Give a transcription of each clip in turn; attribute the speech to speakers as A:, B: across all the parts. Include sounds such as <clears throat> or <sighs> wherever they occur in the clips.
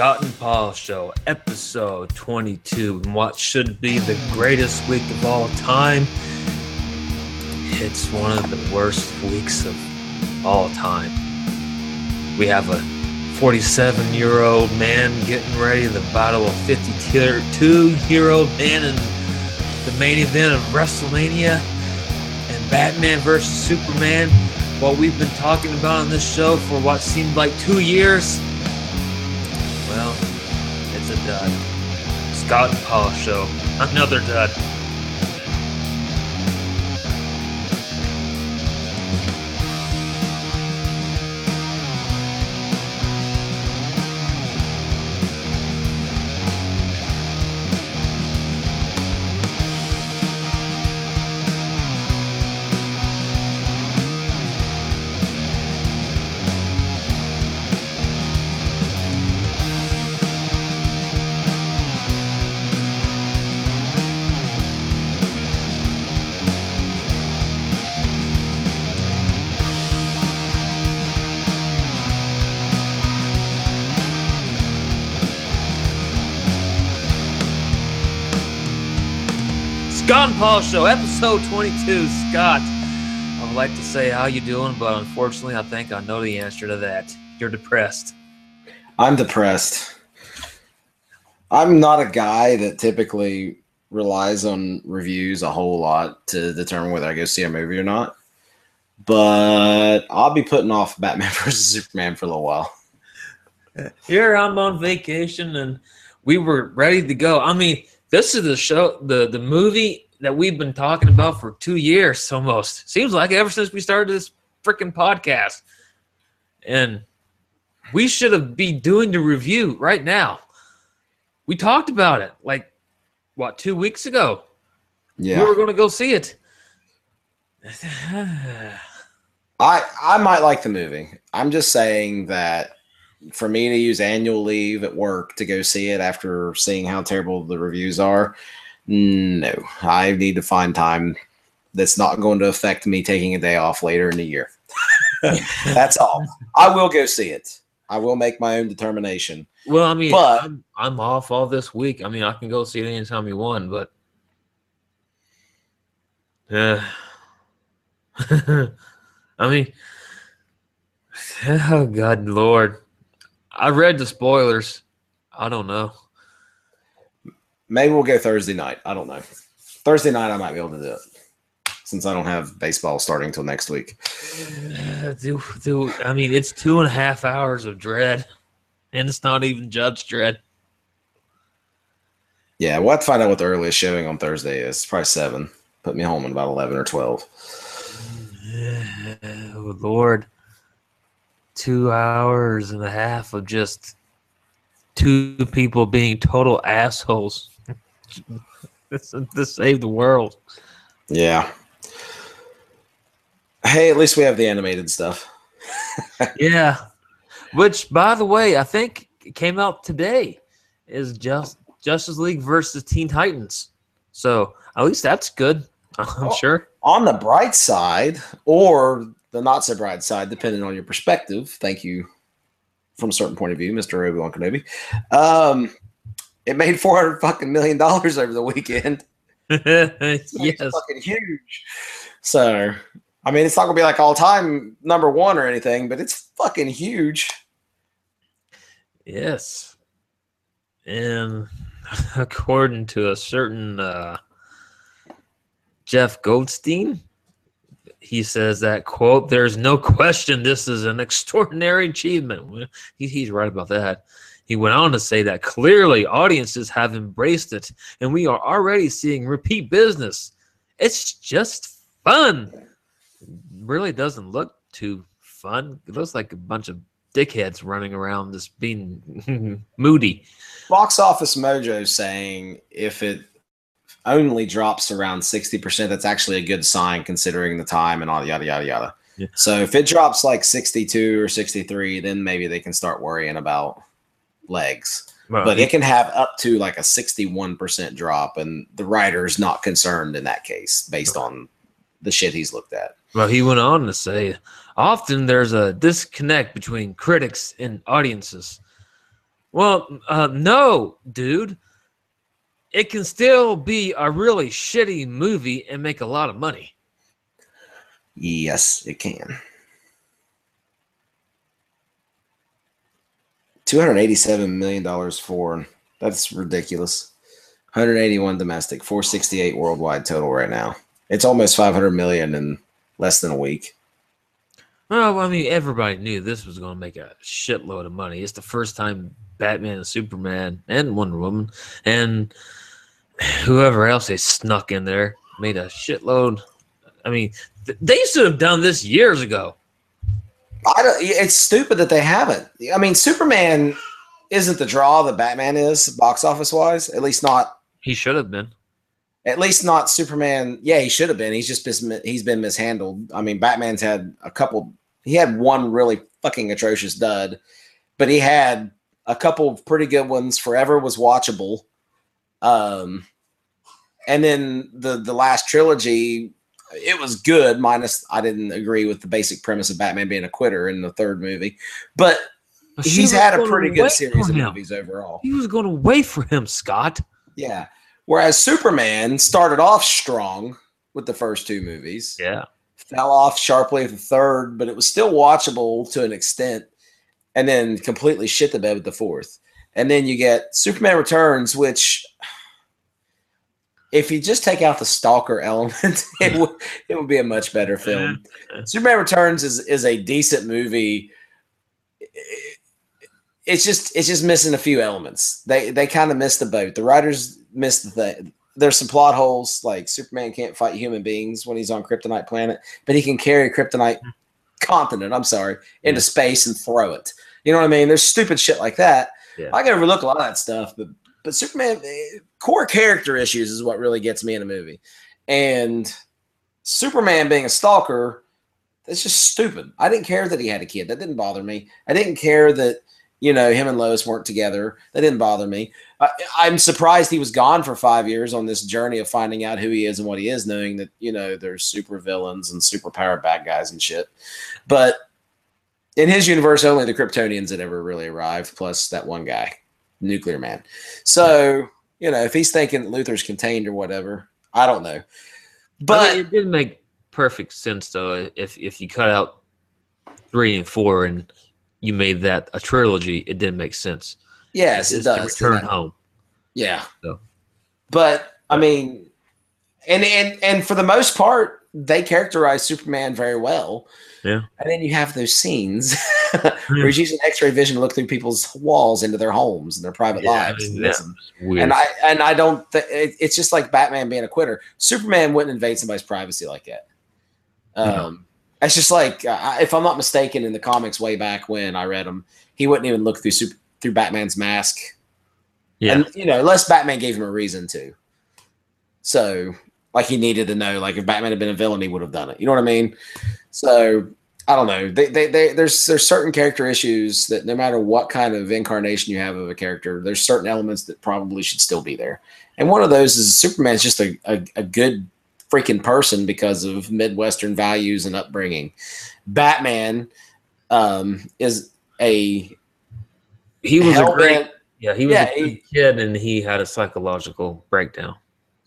A: Scott and Paul Show, episode 22. And what should be the greatest week of all time? It's one of the worst weeks of all time. We have a 47 year old man getting ready to battle a 52 year old man in the main event of WrestleMania and Batman versus Superman. What we've been talking about on this show for what seemed like two years well, it's a dud. Scott and Paul show. Another dud. Paul Show, episode 22. Scott, I would like to say how you doing, but unfortunately, I think I know the answer to that. You're depressed.
B: I'm depressed. I'm not a guy that typically relies on reviews a whole lot to determine whether I go see a movie or not. But I'll be putting off Batman <laughs> versus Superman for a little while.
A: Here I'm on vacation and we were ready to go. I mean, this is the show, the the movie that we've been talking about for two years almost. Seems like ever since we started this freaking podcast, and we should have be doing the review right now. We talked about it like what two weeks ago.
B: Yeah,
A: we were going to go see it.
B: I I might like the movie. I'm just saying that for me to use annual leave at work to go see it after seeing how terrible the reviews are, no. I need to find time that's not going to affect me taking a day off later in the year. <laughs> that's all. I will go see it. I will make my own determination.
A: Well, I mean,
B: but
A: I'm, I'm off all this week. I mean, I can go see it anytime you want, but yeah. Uh, <laughs> I mean, <sighs> oh God, Lord. I read the spoilers. I don't know.
B: Maybe we'll go Thursday night. I don't know. Thursday night, I might be able to do it since I don't have baseball starting until next week.
A: Uh, do, do, I mean, it's two and a half hours of dread, and it's not even Judge Dredd.
B: Yeah, we'll have to find out what the earliest showing on Thursday is. It's probably seven. Put me home in about eleven or twelve. <sighs>
A: Oh Lord two hours and a half of just two people being total assholes <laughs> to save the world.
B: Yeah. Hey, at least we have the animated stuff. <laughs>
A: yeah. Which, by the way, I think came out today is just Justice League versus Teen Titans. So at least that's good. <laughs> I'm well, sure.
B: On the bright side, or the not so bright side, depending on your perspective. Thank you from a certain point of view, Mr. Obi Wan Kenobi. Um, it made four hundred fucking million dollars over the weekend. <laughs>
A: yes,
B: fucking huge. So, I mean, it's not gonna be like all time number one or anything, but it's fucking huge.
A: Yes, and <laughs> according to a certain uh, Jeff Goldstein, he says that quote there's no question this is an extraordinary achievement he, he's right about that he went on to say that clearly audiences have embraced it and we are already seeing repeat business it's just fun it really doesn't look too fun it looks like a bunch of dickheads running around just being <laughs> moody
B: box office mojo saying if it only drops around 60%, that's actually a good sign considering the time and all the yada, yada, yada. Yeah. So if it drops like 62 or 63, then maybe they can start worrying about legs. Well, but it can have up to like a 61% drop, and the writer's not concerned in that case based on the shit he's looked at.
A: Well, he went on to say often there's a disconnect between critics and audiences. Well, uh, no, dude. It can still be a really shitty movie and make a lot of money.
B: Yes, it can. $287 million foreign. That's ridiculous. 181 domestic, 468 worldwide total right now. It's almost 500 million in less than a week.
A: Well, I mean, everybody knew this was going to make a shitload of money. It's the first time Batman and Superman and Wonder Woman and whoever else they snuck in there made a shitload. I mean, th- they should have done this years ago.
B: I don't, it's stupid that they haven't. I mean, Superman isn't the draw that Batman is box office wise. At least not.
A: He should have been.
B: At least not Superman. Yeah, he should have been. He's just been, he's been mishandled. I mean, Batman's had a couple. He had one really fucking atrocious dud, but he had a couple of pretty good ones. Forever was watchable. Um, and then the the last trilogy it was good minus i didn't agree with the basic premise of batman being a quitter in the third movie but, he's had a pretty good series of movies overall.
A: He was going to wait for him scott.
B: Yeah whereas superman started off strong with the first two movies.
A: Yeah.
B: Fell off sharply at the third but it was still watchable to an extent and then completely shit the bed with the fourth. And then you get superman returns which if you just take out the stalker element, <laughs> it would it would be a much better film. Superman Returns is is a decent movie. It's just it's just missing a few elements. They they kind of missed the boat. The writers missed the thing. There's some plot holes, like Superman can't fight human beings when he's on Kryptonite planet, but he can carry Kryptonite continent. I'm sorry, into space and throw it. You know what I mean? There's stupid shit like that. Yeah. I can overlook a lot of that stuff, but but Superman eh, core character issues is what really gets me in a movie, and Superman being a stalker, that's just stupid. I didn't care that he had a kid. That didn't bother me. I didn't care that you know him and Lois weren't together. That didn't bother me. I, I'm surprised he was gone for five years on this journey of finding out who he is and what he is, knowing that you know there's super villains and super powered bad guys and shit. But in his universe, only the Kryptonians had ever really arrived, plus that one guy nuclear man. So, you know, if he's thinking Luthor's contained or whatever, I don't know. But
A: I mean, it did make perfect sense though if if you cut out three and four and you made that a trilogy, it didn't make sense.
B: Yes, it's, it
A: does. return home.
B: Yeah. So. But I mean, and and and for the most part, they characterize Superman very well.
A: Yeah.
B: And then you have those scenes <laughs> where he's using X-ray vision to look through people's walls into their homes and their private yeah, lives. I mean, yeah, and I and I don't. Th- it, it's just like Batman being a quitter. Superman wouldn't invade somebody's privacy like that. Um, it's just like uh, if I'm not mistaken, in the comics way back when I read them, he wouldn't even look through super, through Batman's mask. Yeah, and you know, unless Batman gave him a reason to. So, like, he needed to know, like, if Batman had been a villain, he would have done it. You know what I mean? So I don't know. They, they, they, there's there's certain character issues that no matter what kind of incarnation you have of a character, there's certain elements that probably should still be there. And one of those is Superman's just a, a, a good freaking person because of Midwestern values and upbringing. Batman um, is a
A: he was a great yeah he was yeah, a he, kid and he had a psychological breakdown.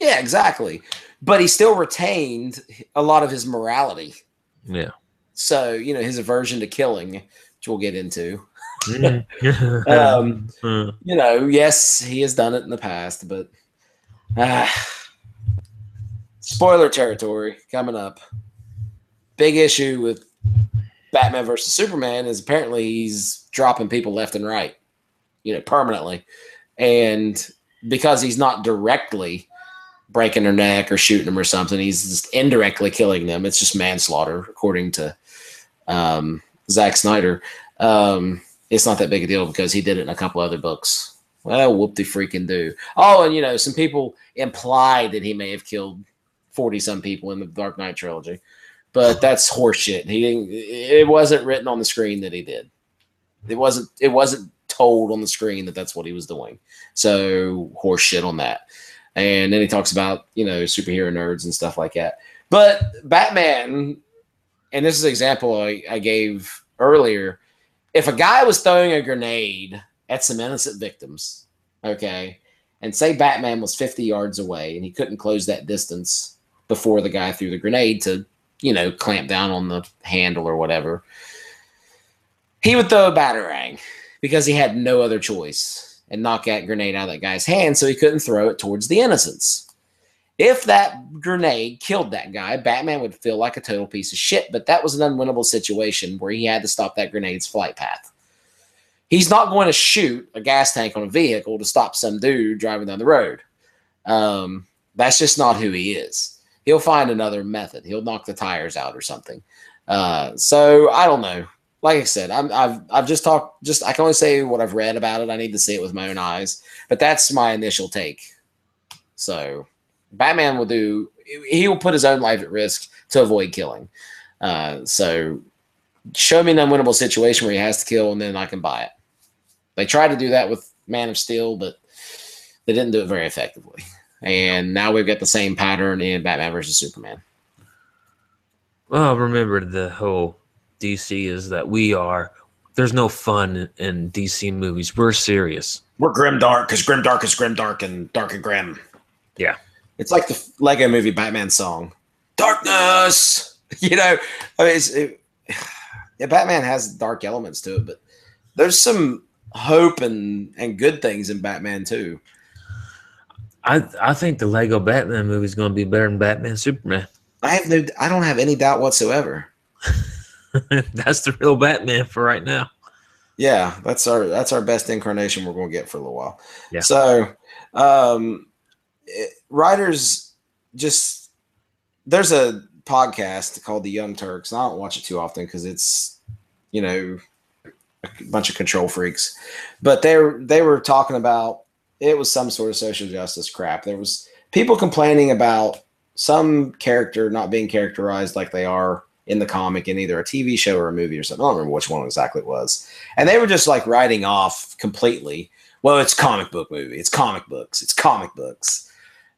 B: Yeah, exactly. But he still retained a lot of his morality
A: yeah.
B: So, you know, his aversion to killing, which we'll get into. Mm. <laughs> <laughs> um, hmm. you know, yes, he has done it in the past, but uh, spoiler territory coming up. Big issue with Batman versus Superman is apparently he's dropping people left and right, you know, permanently. And because he's not directly breaking their neck or shooting them or something. He's just indirectly killing them. It's just manslaughter, according to um, Zack Snyder. Um, it's not that big a deal because he did it in a couple other books. Well, whoop de freaking do. Oh, and you know, some people implied that he may have killed forty some people in the Dark Knight trilogy, but that's horseshit. He didn't. It wasn't written on the screen that he did. It wasn't. It wasn't told on the screen that that's what he was doing. So horseshit on that and then he talks about you know superhero nerds and stuff like that. But Batman, and this is an example I, I gave earlier. If a guy was throwing a grenade at some innocent victims, okay, and say Batman was 50 yards away and he couldn't close that distance before the guy threw the grenade to, you know, clamp down on the handle or whatever, he would throw a batarang because he had no other choice and knock that grenade out of that guy's hand so he couldn't throw it towards the innocents. If that grenade killed that guy, Batman would feel like a total piece of shit, but that was an unwinnable situation where he had to stop that grenade's flight path. He's not going to shoot a gas tank on a vehicle to stop some dude driving down the road. Um, that's just not who he is. He'll find another method. He'll knock the tires out or something. Uh, so I don't know. Like I said, I'm, I've I've just talked. Just I can only say what I've read about it. I need to see it with my own eyes. But that's my initial take. So Batman will do. He will put his own life at risk to avoid killing. Uh, so show me an unwinnable situation where he has to kill, and then I can buy it. They tried to do that with Man of Steel, but they didn't do it very effectively. And now we've got the same pattern in Batman versus Superman.
A: Well, remember the whole DC is that we are. There's no fun in DC movies. We're serious.
B: We're grim dark because grim dark is grim dark and dark and grim.
A: Yeah.
B: It's like the Lego movie Batman song, "Darkness." <laughs> You know, I mean, it, <sighs> yeah, Batman has dark elements to it, but there's some hope and and good things in Batman too.
A: I I think the Lego Batman movie is going to be better than Batman Superman.
B: I have no, I don't have any doubt whatsoever. <laughs> <laughs>
A: that's the real Batman for right now.
B: Yeah, that's our that's our best incarnation we're going to get for a little while.
A: Yeah.
B: So, um, it, writers just there's a podcast called the Young Turks. And I don't watch it too often because it's you know a bunch of control freaks, but they were they were talking about it was some sort of social justice crap. There was people complaining about some character not being characterized like they are in the comic in either a TV show or a movie or something. I don't remember which one exactly it was. And they were just like writing off completely. Well, it's comic book movie. It's comic books. It's comic books.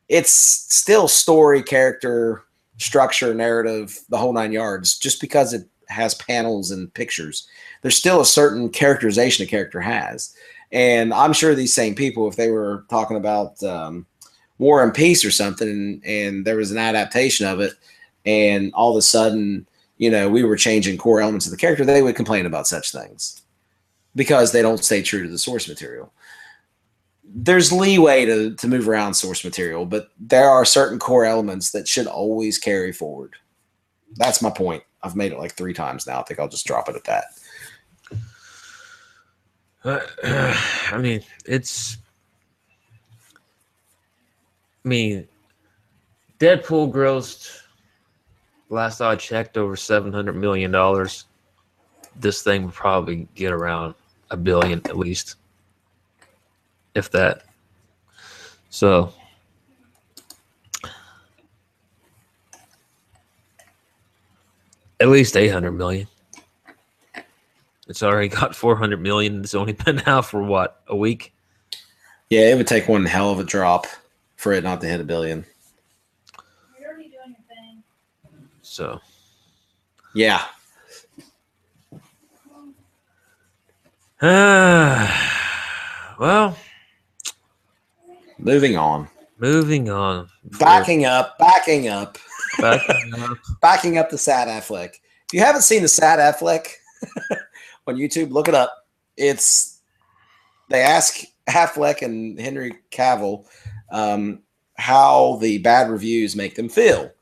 B: It's still story, character, structure, narrative, the whole nine yards. Just because it has panels and pictures, there's still a certain characterization a character has. And I'm sure these same people, if they were talking about um, War and Peace or something, and, and there was an adaptation of it, and all of a sudden you know, we were changing core elements of the character, they would complain about such things because they don't stay true to the source material. There's leeway to, to move around source material, but there are certain core elements that should always carry forward. That's my point. I've made it like three times now. I think I'll just drop it at that.
A: Uh, <clears throat> I mean, it's. I mean, Deadpool grossed last I checked, over seven hundred million dollars. This thing would probably get around a billion at least, if that. So, at least eight hundred million. It's already got four hundred million. It's only been out for what a week.
B: Yeah, it would take one hell of a drop for it not to hit a billion.
A: So,
B: yeah.
A: Uh, <sighs> well,
B: moving on.
A: Moving on.
B: Backing up, backing up.
A: Backing <laughs> up.
B: backing up the sad Affleck. If you haven't seen the sad Affleck <laughs> on YouTube, look it up. It's they ask Affleck and Henry Cavill um, how the bad reviews make them feel.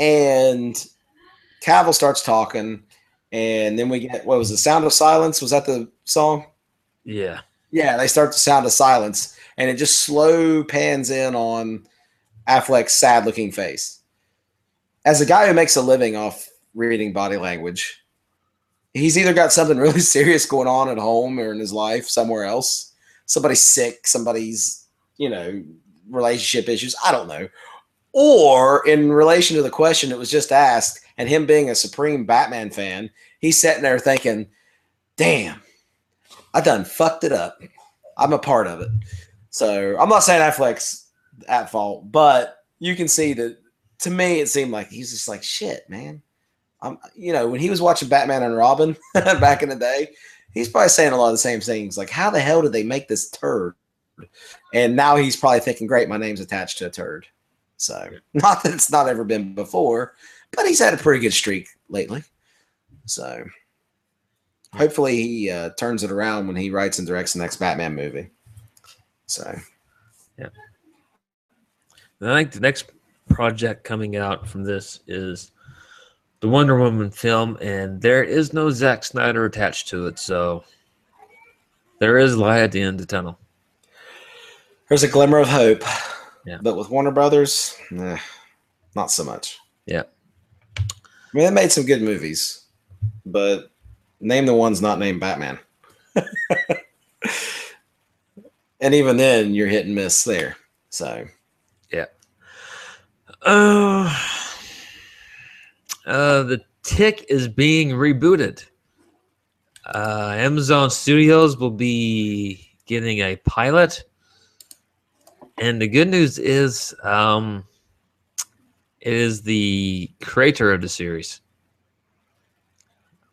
B: And Cavill starts talking, and then we get what was the sound of silence? Was that the song?
A: Yeah.
B: Yeah, they start the sound of silence, and it just slow pans in on Affleck's sad looking face. As a guy who makes a living off reading body language, he's either got something really <laughs> serious going on at home or in his life somewhere else. Somebody's sick, somebody's, you know, relationship issues. I don't know or in relation to the question that was just asked, and him being a supreme Batman fan, he's sitting there thinking, damn, I done fucked it up. I'm a part of it. So I'm not saying Affleck's at fault, but you can see that to me, it seemed like he's just like, shit, man. I'm, you know, when he was watching Batman and Robin <laughs> back in the day, he's probably saying a lot of the same things. Like, how the hell did they make this turd? And now he's probably thinking, great, my name's attached to a turd. So, <laughs> not that it's not ever been before, but he's had a pretty good streak lately. So, hopefully, he uh, turns it around when he writes and directs the next Batman movie. So,
A: yeah. I think the next project coming out from this is the Wonder Woman film, and there is no Zack Snyder attached to it, so there is light at the end of the tunnel.
B: There's a glimmer of hope.
A: Yeah.
B: But with Warner Brothers, eh, not so much.
A: Yeah.
B: I mean, they made some good movies, but name the ones not named Batman. <laughs> and even then, you're hit and miss there. So,
A: yeah. Uh, uh, the Tick is being rebooted. Uh, Amazon Studios will be getting a pilot. And the good news is, um, it is the creator of the series.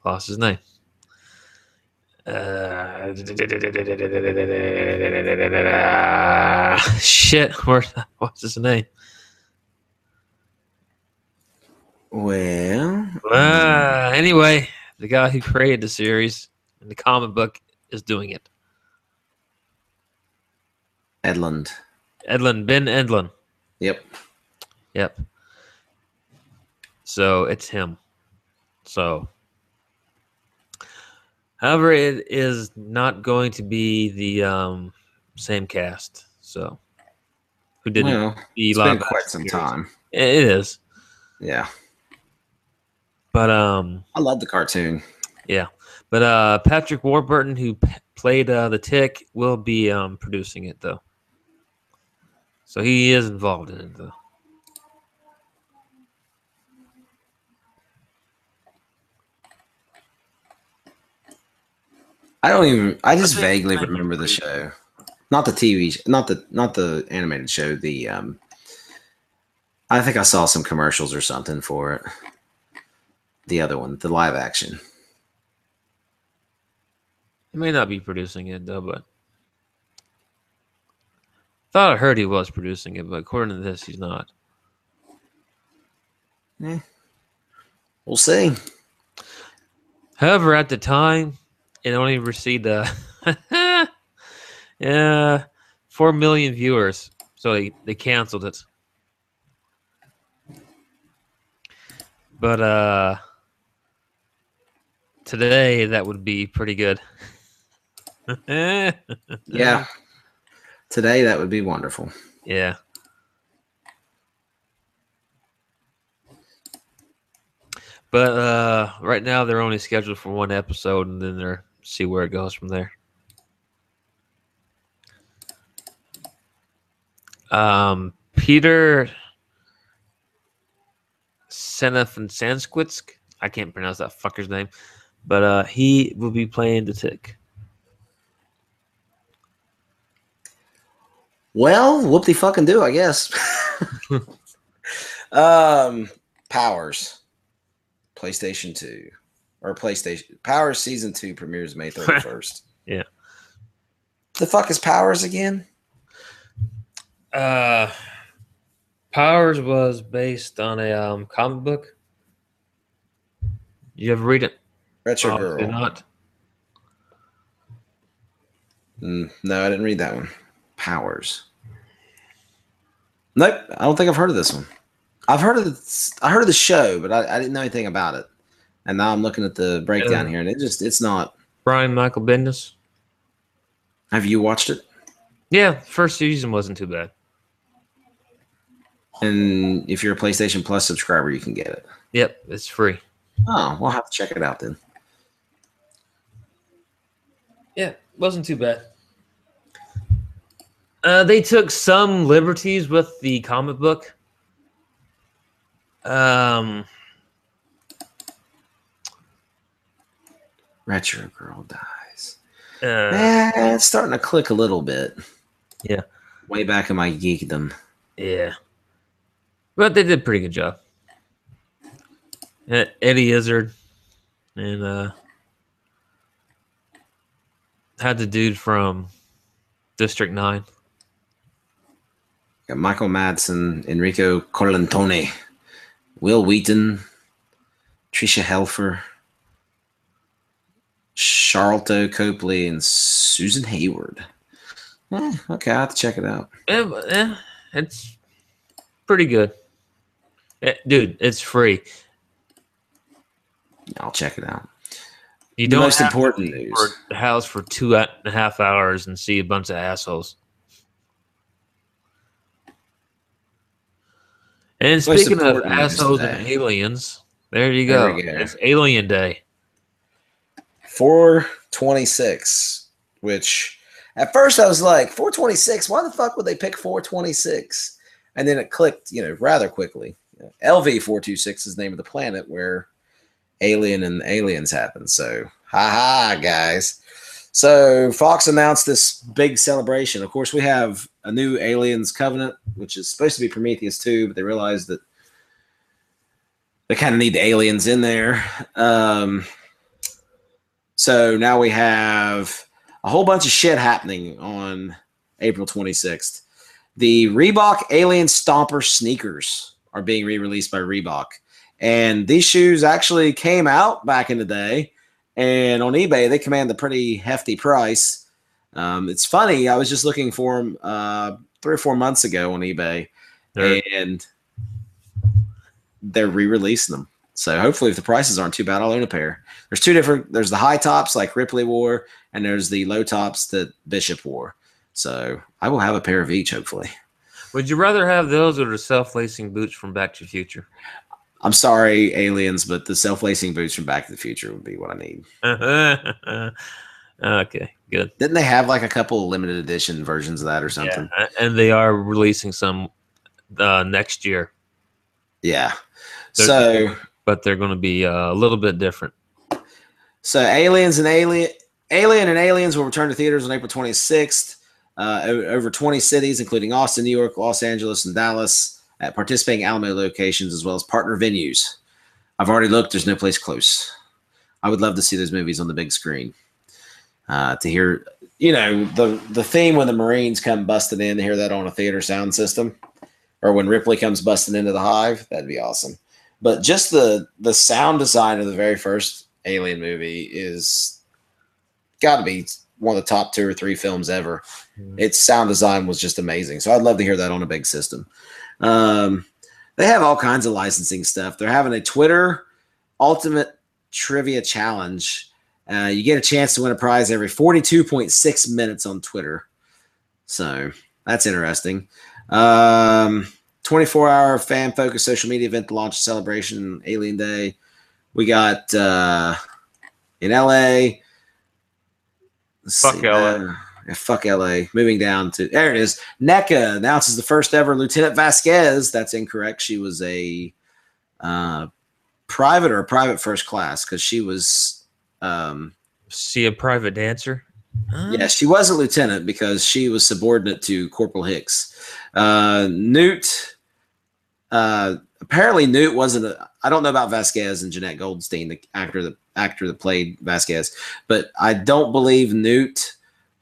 A: Lost his name. Uh, <laughs> shit, <laughs> what's his name?
B: Well,
A: uh, anyway, the guy who created the series in the comic book is doing it.
B: Edlund.
A: Edlund, Ben Edlund.
B: Yep.
A: Yep. So it's him. So, however, it is not going to be the um, same cast. So, who did
B: well,
A: the
B: it's been quite some time.
A: It is.
B: Yeah.
A: But um,
B: I love the cartoon.
A: Yeah, but uh, Patrick Warburton, who p- played uh, the Tick, will be um producing it though. So he is involved in it though.
B: I don't even. I just vaguely remember the show, not the TV, not the not the animated show. The um, I think I saw some commercials or something for it. The other one, the live action.
A: He may not be producing it though, but thought I heard he was producing it, but according to this, he's not.
B: Yeah, we'll see.
A: However, at the time, it only received a <laughs> yeah four million viewers, so they they canceled it. But uh, today that would be pretty good. <laughs>
B: yeah, today that would be wonderful.
A: Yeah. But uh, right now they're only scheduled for one episode, and then they're see where it goes from there. Um, Peter Senef and Sanskritsk. I can't pronounce that fucker's name, but uh, he will be playing the Tick.
B: Well, whoop de fucking do, I guess. <laughs> um, Powers, PlayStation Two, or PlayStation Powers Season Two premieres May thirty first. <laughs>
A: yeah.
B: The fuck is Powers again?
A: Uh, Powers was based on a um, comic book. You ever read it?
B: Retro
A: Oh,
B: Girl.
A: not.
B: Mm, no, I didn't read that one. Powers. Nope, I don't think I've heard of this one. I've heard of the, I heard of the show, but I, I didn't know anything about it. And now I'm looking at the breakdown
A: Yeah.
B: here, and it just it's not.
A: Brian Michael Bendis.
B: Have you watched it?
A: Yeah, first season wasn't too bad.
B: And if you're a PlayStation Plus subscriber, you can get it.
A: Yep, it's free.
B: Oh, we'll have to check it out then.
A: Yeah, wasn't too bad. Uh, they took some liberties with the comic book. Um,
B: Retro Girl dies.
A: uh,
B: Eh, it's starting to click a little bit.
A: Yeah.
B: Way back in my geekdom.
A: yeah, but they did a pretty good job. Eddie Izzard and uh, had the dude from District Nine.
B: Got Michael Madsen, Enrico Colantoni, Wil Wheaton, Tricia Helfer, Sharlto Copley, and Susan Heyward. Eh, okay, I have to check it out.
A: Eh, eh, it's pretty good. Eh, dude, it's free.
B: I'll check it out.
A: You
B: The
A: don't
B: most
A: have
B: important news.
A: house for two and a half hours and see a bunch of assholes. And speaking of assholes and aliens, there you go.
B: we go.
A: It's Alien Day.
B: 426, which at first I was like, 426, why the fuck would they pick 426? And then it clicked, you know, rather quickly. LV 426 is the name of the planet where Alien and Aliens happen. So, ha ha, guys. So, Fox announced this big celebration. Of course, we have a new Aliens Covenant, which is supposed to be Prometheus 2, but they realized that they kind of need the aliens in there. Um, so now we have a whole bunch of shit happening on April 26th. The Reebok Alien Stomper sneakers are being re released by Reebok. And these shoes actually came out back in the day. And on eBay, they command a pretty hefty price. Um, it's funny. I was just looking for them uh, three or four months ago on eBay,
A: They're-
B: and they're re-releasing them. So hopefully, if the prices aren't too bad, I'll own a pair. There's two different. There's the high tops like Ripley wore, and there's the low tops that Bishop wore. So I will have a pair of each. Hopefully,
A: Would you rather have those or the self-lacing boots from Back to the Future?
B: I'm sorry, aliens, but the self-lacing boots from Back to the Future would be what I need. <laughs>
A: okay, good.
B: Didn't they have like a couple of limited edition versions of that or something?
A: Yeah, and they are releasing some uh, next year,
B: Yeah.
A: They're-
B: So
A: but they're going to be uh, a little bit different.
B: So aliens and alien alien and aliens will return to theaters on April 26th. Uh, over 20 cities, including Austin, New York, Los Angeles, and Dallas, at participating Alamo locations as well as partner venues. I've already looked. There's no place close. I would love to see those movies on the big screen. Uh, to hear, you know, the the theme when the Marines come busting in, to hear that on a theater sound system, or when Ripley comes busting into the hive, that'd be awesome. But just the the sound design of the very first Alien movie is got to be one of the top two or three films ever. Its sound design was just amazing. So I'd love to hear that on a big system. Um, they have all kinds of licensing stuff. They're having a Twitter Ultimate Trivia Challenge. Uh, you get a chance to win a prize every 42.6 minutes on Twitter. So that's interesting. Um, 24 hour fan focused social media event to launch celebration Alien Day. We got uh, in LA.
A: Fuck LA.
B: Yeah, fuck LA. Moving down to there it is. NECA announces the first ever Lieutenant Vasquez. That's incorrect. She was a uh, private or a private first class because she was um,
A: See a private dancer? Huh?
B: yeah, she was a lieutenant because she was subordinate to Corporal Hicks. Uh, Newt, uh, apparently Newt wasn't. A, I don't know about Vasquez and Jenette Goldstein, the actor that actor that played Vasquez, but I don't believe Newt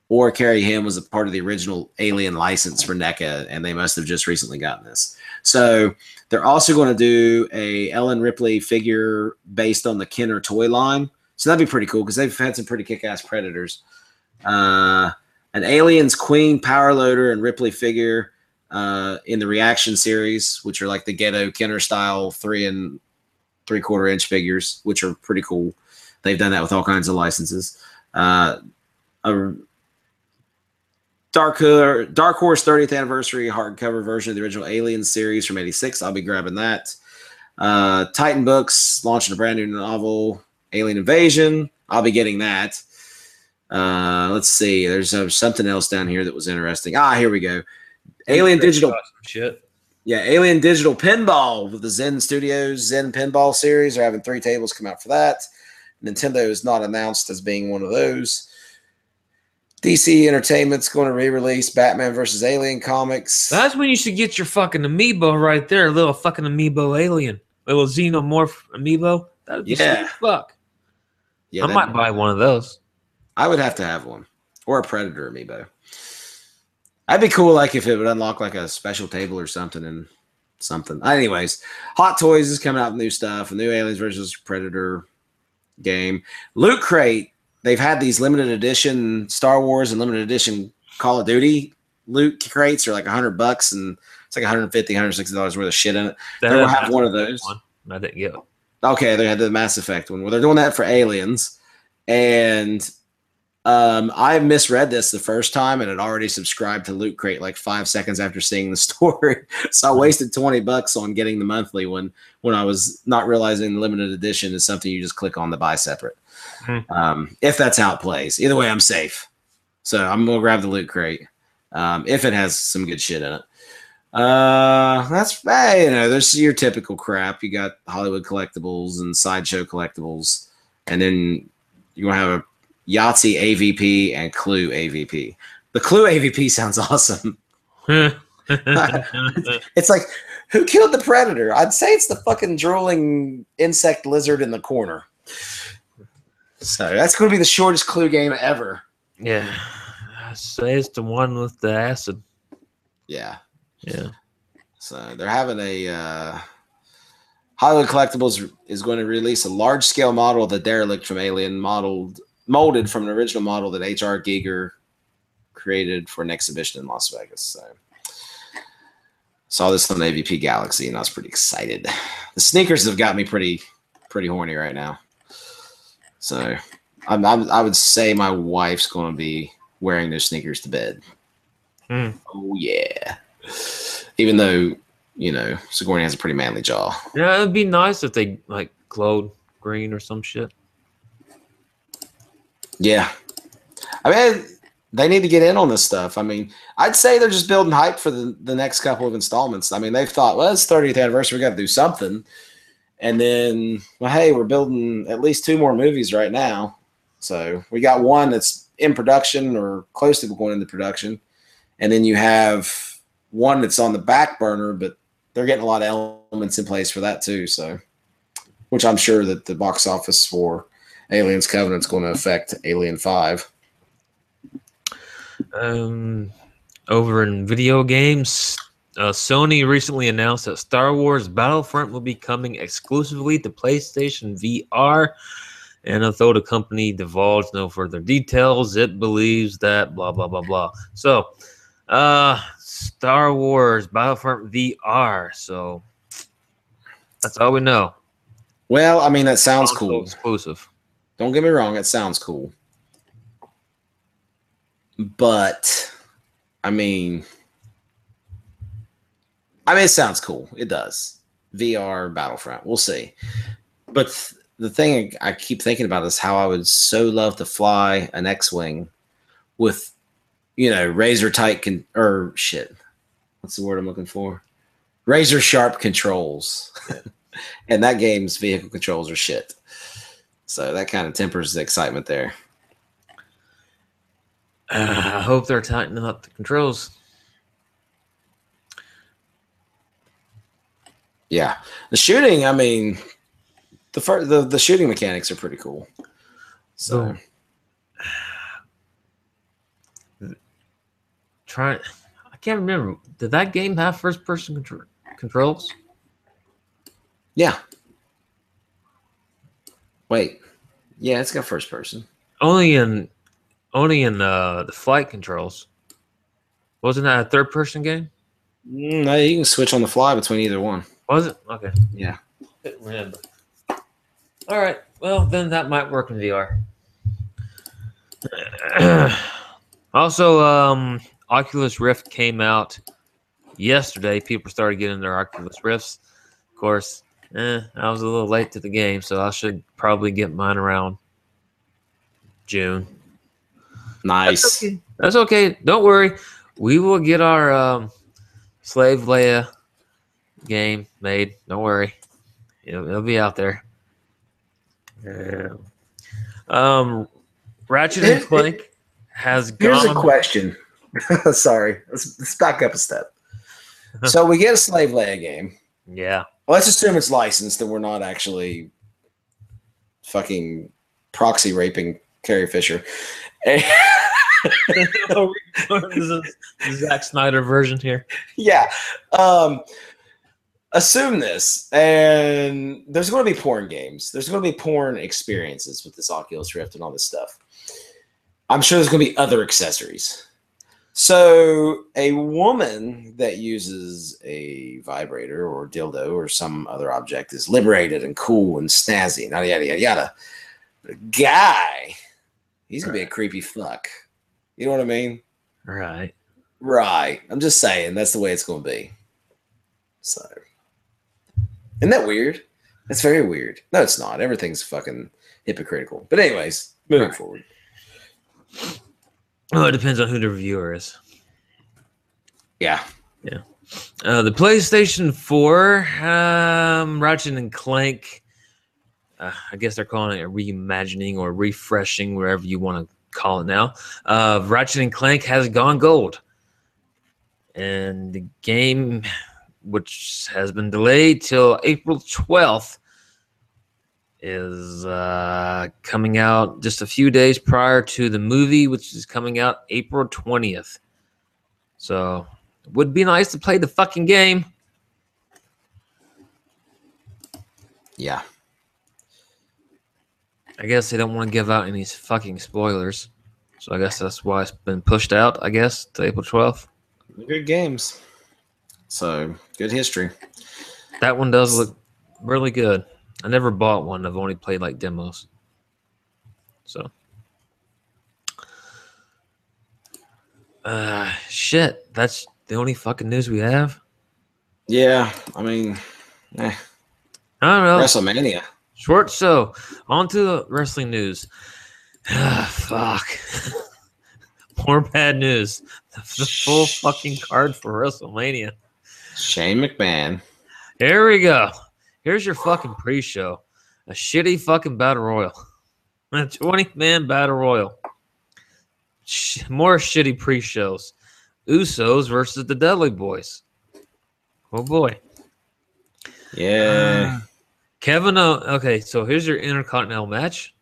B: or Carrie Henn was a part of the original Alien license for NECA, and they must have just recently gotten this. So they're also going to do a Ellen Ripley figure based on the Kenner toy line. So that'd be pretty cool because they've had some pretty kick-ass predators uh, an Aliens Queen Power Loader and Ripley figure uh, in the Reaction series, which are like the ghetto Kenner style three and three quarter inch figures, which are pretty cool. They've done that with all kinds of licenses. Uh, a Dark, Dark Horse 30th anniversary hardcover version of the original Aliens series from 86. I'll be grabbing that. Uh, Titan Books launching a brand new novel, Alien Invasion. I'll be getting that. Uh, let's see. There's uh, something else down here that was interesting. Ah, here we go. Alien Digital.
A: Shit.
B: Yeah, Alien Digital Pinball with the Zen Studios Zen Pinball series. They're having three tables come out for that. Nintendo is not announced as being one of those. DC Entertainment's going to re-release Batman versus Alien comics.
A: That's when you should get your fucking amiibo right there, a little fucking amiibo alien, little xenomorph amiibo. That'd be
B: Yeah.
A: sweet as fuck.
B: yeah,
A: I might buy one of those.
B: I would have to have one. or a Predator amiibo. That'd be cool, like if it would unlock like a special table or something and something. Anyways, Hot Toys is coming out with new stuff, a new Aliens versus Predator game. Loot Crate, they've had these limited edition Star Wars and limited edition Call of Duty loot crates are like 100 bucks and it's like 150 160 dollars worth of shit in it.
A: They
B: They're have one of those.
A: One. I didn't get it.
B: Okay, they had the Mass Effect one. Well, they're doing that for Aliens, and um, I misread this the first time and had already subscribed to Loot Crate like five seconds after seeing the <laughs> story. so I wasted twenty bucks on getting the monthly one when I was not realizing the limited edition is something you just click on to buy separate.
A: Hmm.
B: Um, if that's how it plays, either way, I'm safe. So I'm gonna grab the Loot Crate um, if it has some good shit in it. Uh, that's hey, you know, there's your typical crap. You got Hollywood collectibles and sideshow collectibles, and then you're gonna have a Yahtzee AVP and Clue AVP. The Clue AVP sounds <laughs> awesome. <laughs> It's like, who killed the predator? I'd say it's the fucking drooling insect lizard in the corner. So that's going to be the shortest Clue game ever.
A: yeah. Say it's the one with the acid.
B: Yeah.
A: Yeah.
B: So they're having a uh, Hollywood Collectibles is going to release a large scale model of the derelict from Alien, modeled molded from an original model that H.R. Giger created for an exhibition in Las Vegas. So saw this on AVP Galaxy and I was pretty excited. The sneakers have got me pretty pretty horny right now. So I'm, I'm, I would say my wife's going to be wearing those sneakers to bed.
A: Hmm.
B: Oh yeah. Even though you know Sigourney has a pretty manly jaw.
A: Yeah, it'd be nice if they like glowed green or some shit.
B: Yeah. I mean, they need to get in on this stuff. I mean, I'd say they're just building hype for the, the next couple of installments. I mean, they've thought, well, it's 30th anniversary, we got to do something. And then, well, hey, we're building at least two more movies right now. So we got one that's in production or close to going into production. And then you have one that's on the back burner, but they're getting a lot of elements in place for that too. So, which I'm sure that the box office for Aliens Covenant's going to affect Alien 5.
A: Um, over in video games, uh, Sony recently announced that Star Wars Battlefront will be coming exclusively to PlayStation VR. And although the company divulged no further details, it believes that blah blah blah blah. So, uh, Star Wars Battlefront VR. So that's all we know.
B: Well, I mean, that sounds
A: Console
B: cool.
A: Exclusive.
B: Don't get me wrong, it sounds cool. But, I mean, I mean, it sounds cool. It does. VR Battlefront. We'll see. But th- the thing I keep thinking about is how I would so love to fly an X-wing with, you know, razor tight con- or shit. What's the word I'm looking for? Razor sharp controls. <laughs> and that game's vehicle controls are shit. So that kind of tempers the excitement there.
A: Uh, <sighs> I hope they're tightening up the controls.
B: Yeah, the shooting. I mean, the first, the the shooting mechanics are pretty cool. So
A: Try. I can't remember. Did that game have first-person contr- controls?
B: yeah. Wait, yeah, it's got first person.
A: Only in, only in uh, the flight controls. Wasn't that a third-person game?
B: Mm, no, you can switch on the fly between either one.
A: Was it? Okay.
B: Yeah.
A: Couldn't remember. All right. Well, then that might work in VR. <clears throat> also, um, Oculus Rift came out yesterday. People started getting their Oculus Rifts. Of course, eh, I was a little late to the game, so I should probably get mine around June.
B: Nice.
A: That's okay. That's okay. Don't worry. We will get our um, Slave Leia game made. Don't worry. It'll, it'll be out there. Yeah. Um, Ratchet and Clank has
B: Here's a
A: gone.
B: question. <laughs> Sorry, let's, let's back up a step. <laughs> so we get a slave Leia game.
A: yeah.
B: Let's assume it's licensed and we're not actually fucking proxy raping Carrie Fisher. And,
A: this <laughs> is Zack Snyder version here.
B: yeah. Um, assume this, and there's going to be porn games. There's going to be porn experiences with this Oculus Rift and all this stuff. I'm sure there's going to be other accessories. So, a woman that uses a vibrator or dildo or some other object is liberated and cool and snazzy, yada yada yada yada. But a guy, he's gonna be a creepy fuck. You know what I mean?
A: Right.
B: Right. I'm just saying that's the way it's going to be. So, isn't that weird? That's very weird. No, it's not. Everything's fucking hypocritical. But anyways, moving
A: Right.
B: forward.
A: Oh, it depends on who the reviewer is.
B: Yeah. Yeah.
A: Uh, the PlayStation 4, um, Ratchet and Clank. Uh, I guess they're calling it a reimagining or refreshing, wherever you want to call it now. Uh, Ratchet and Clank has gone gold, and the game, which has been delayed till April 12th, is uh, coming out just a few days prior to the movie, which is coming out April 20th. So it would be nice to play the fucking game.
B: Yeah.
A: I guess they don't want to give out any fucking spoilers. So I guess that's why it's been pushed out, I guess, to April 12th.
B: Good games. So, good history.
A: That one does look really good. I never bought one. I've only played like demos. So uh shit. That's the only fucking news we have.
B: Yeah. I mean, eh,
A: I don't know.
B: WrestleMania.
A: Short so on to the wrestling news. Ah, <sighs> fuck. <laughs> More bad news. The full fucking card for WrestleMania.
B: Shane McMahon.
A: Here we go. Here's your fucking pre-show. A shitty fucking battle royal. A 20 man battle royal. Sh- more shitty pre-shows. Usos versus the Dudley Boys. Oh boy.
B: Yeah.
A: Uh, Kevin o- okay, so here's your intercontinental match.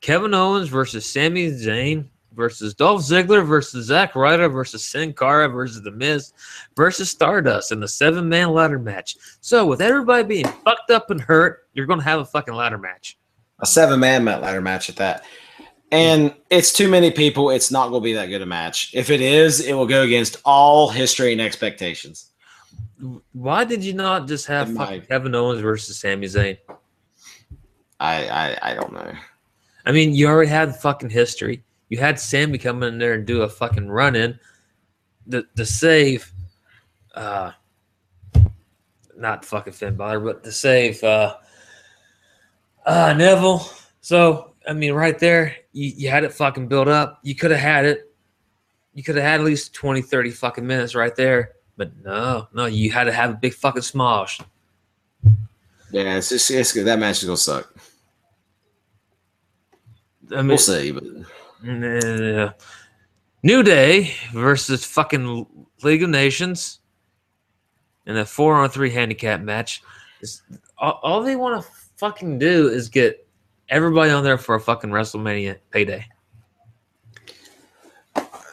A: Kevin Owens versus Sami Zayn versus Dolph Ziggler versus Zack Ryder versus Sin Cara versus The Miz versus Stardust in the seven man ladder match. So with everybody being fucked up and hurt, you're gonna have a fucking ladder match.
B: a seven man ladder match at that. And it's too many people. It's not going to be that good a match. If it is, it will go against all history and expectations.
A: Why did you not just have
B: might.
A: Kevin Owens versus Sami Zayn?
B: I I, I don't know.
A: I mean, you already had fucking history. You had Sami come in there and do a fucking run in to, to save, uh, not fucking Finn Balor, but to save uh, uh, Neville. So, I mean, right there, you, you had it fucking built up. You could have had it. You could have had at least 20, 30 fucking minutes right there. But no, no, you had to have a big fucking smosh.
B: Yeah, it's just it's good. That match is gonna suck.
A: I mean,
B: We'll see, but
A: New Day versus fucking League of Nations in a four on three handicap match. Is all, all they want to fucking do is get everybody on there for a fucking WrestleMania payday.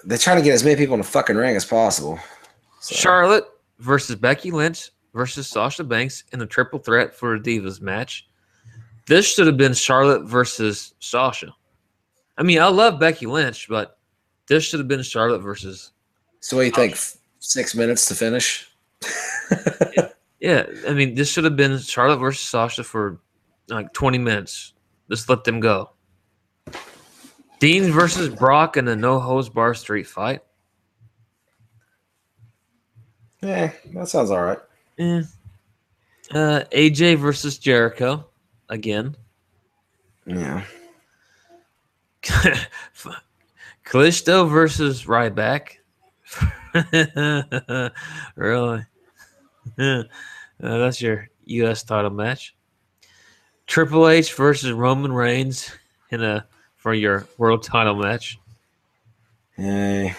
B: they're trying to get as many people in the fucking ring as possible. So,
A: Charlotte versus Becky Lynch versus Sasha Banks in a triple threat for a Divas match. This should have been Charlotte versus Sasha. I mean, I love Becky Lynch, but this should have been Charlotte versus
B: So what do you think? F- Six minutes to finish? <laughs>
A: Yeah, I mean, this should have been Charlotte versus Sasha for like 20 minutes. Just let them go. Dean versus Brock in a no hose bar street fight.
B: Yeah, that sounds all right.
A: Eh. Uh, AJ versus Jericho again.
B: Yeah. <laughs>
A: Kalisto versus Ryback. <laughs> really? <laughs> Uh, that's your U.S. title match. Triple H versus Roman Reigns in a for your world title match.
B: Yay.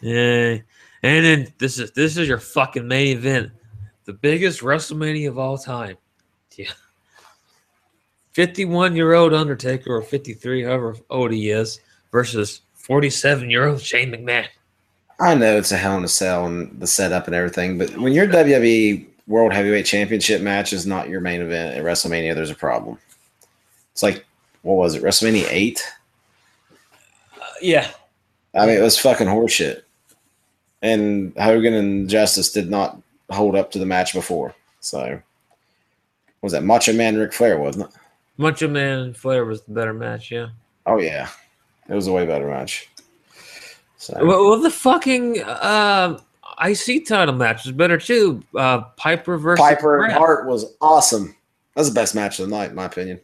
A: Yeah, and then this is this is your fucking main event, the biggest WrestleMania of all time. Yeah, fifty-one year old Undertaker or fifty-three, however old he is, versus 47 year old Shane McMahon.
B: I know it's a hell in a cell and the setup and everything, but when your WWE World Heavyweight Championship match is not your main event at WrestleMania, there's a problem. It's like, what was it, WrestleMania 8?
A: Uh, yeah.
B: I mean, it was fucking horseshit. And Hogan and Justice did not hold up to the match before. So, was that Macho Man Ric Flair, wasn't it?
A: Macho Man Flair was the better match, yeah.
B: Oh, yeah. It was a way better match.
A: So. Well, well, the fucking uh, IC title match was better too. Uh, Piper versus
B: Piper and Hart was awesome. That was the best match of the night, in my opinion.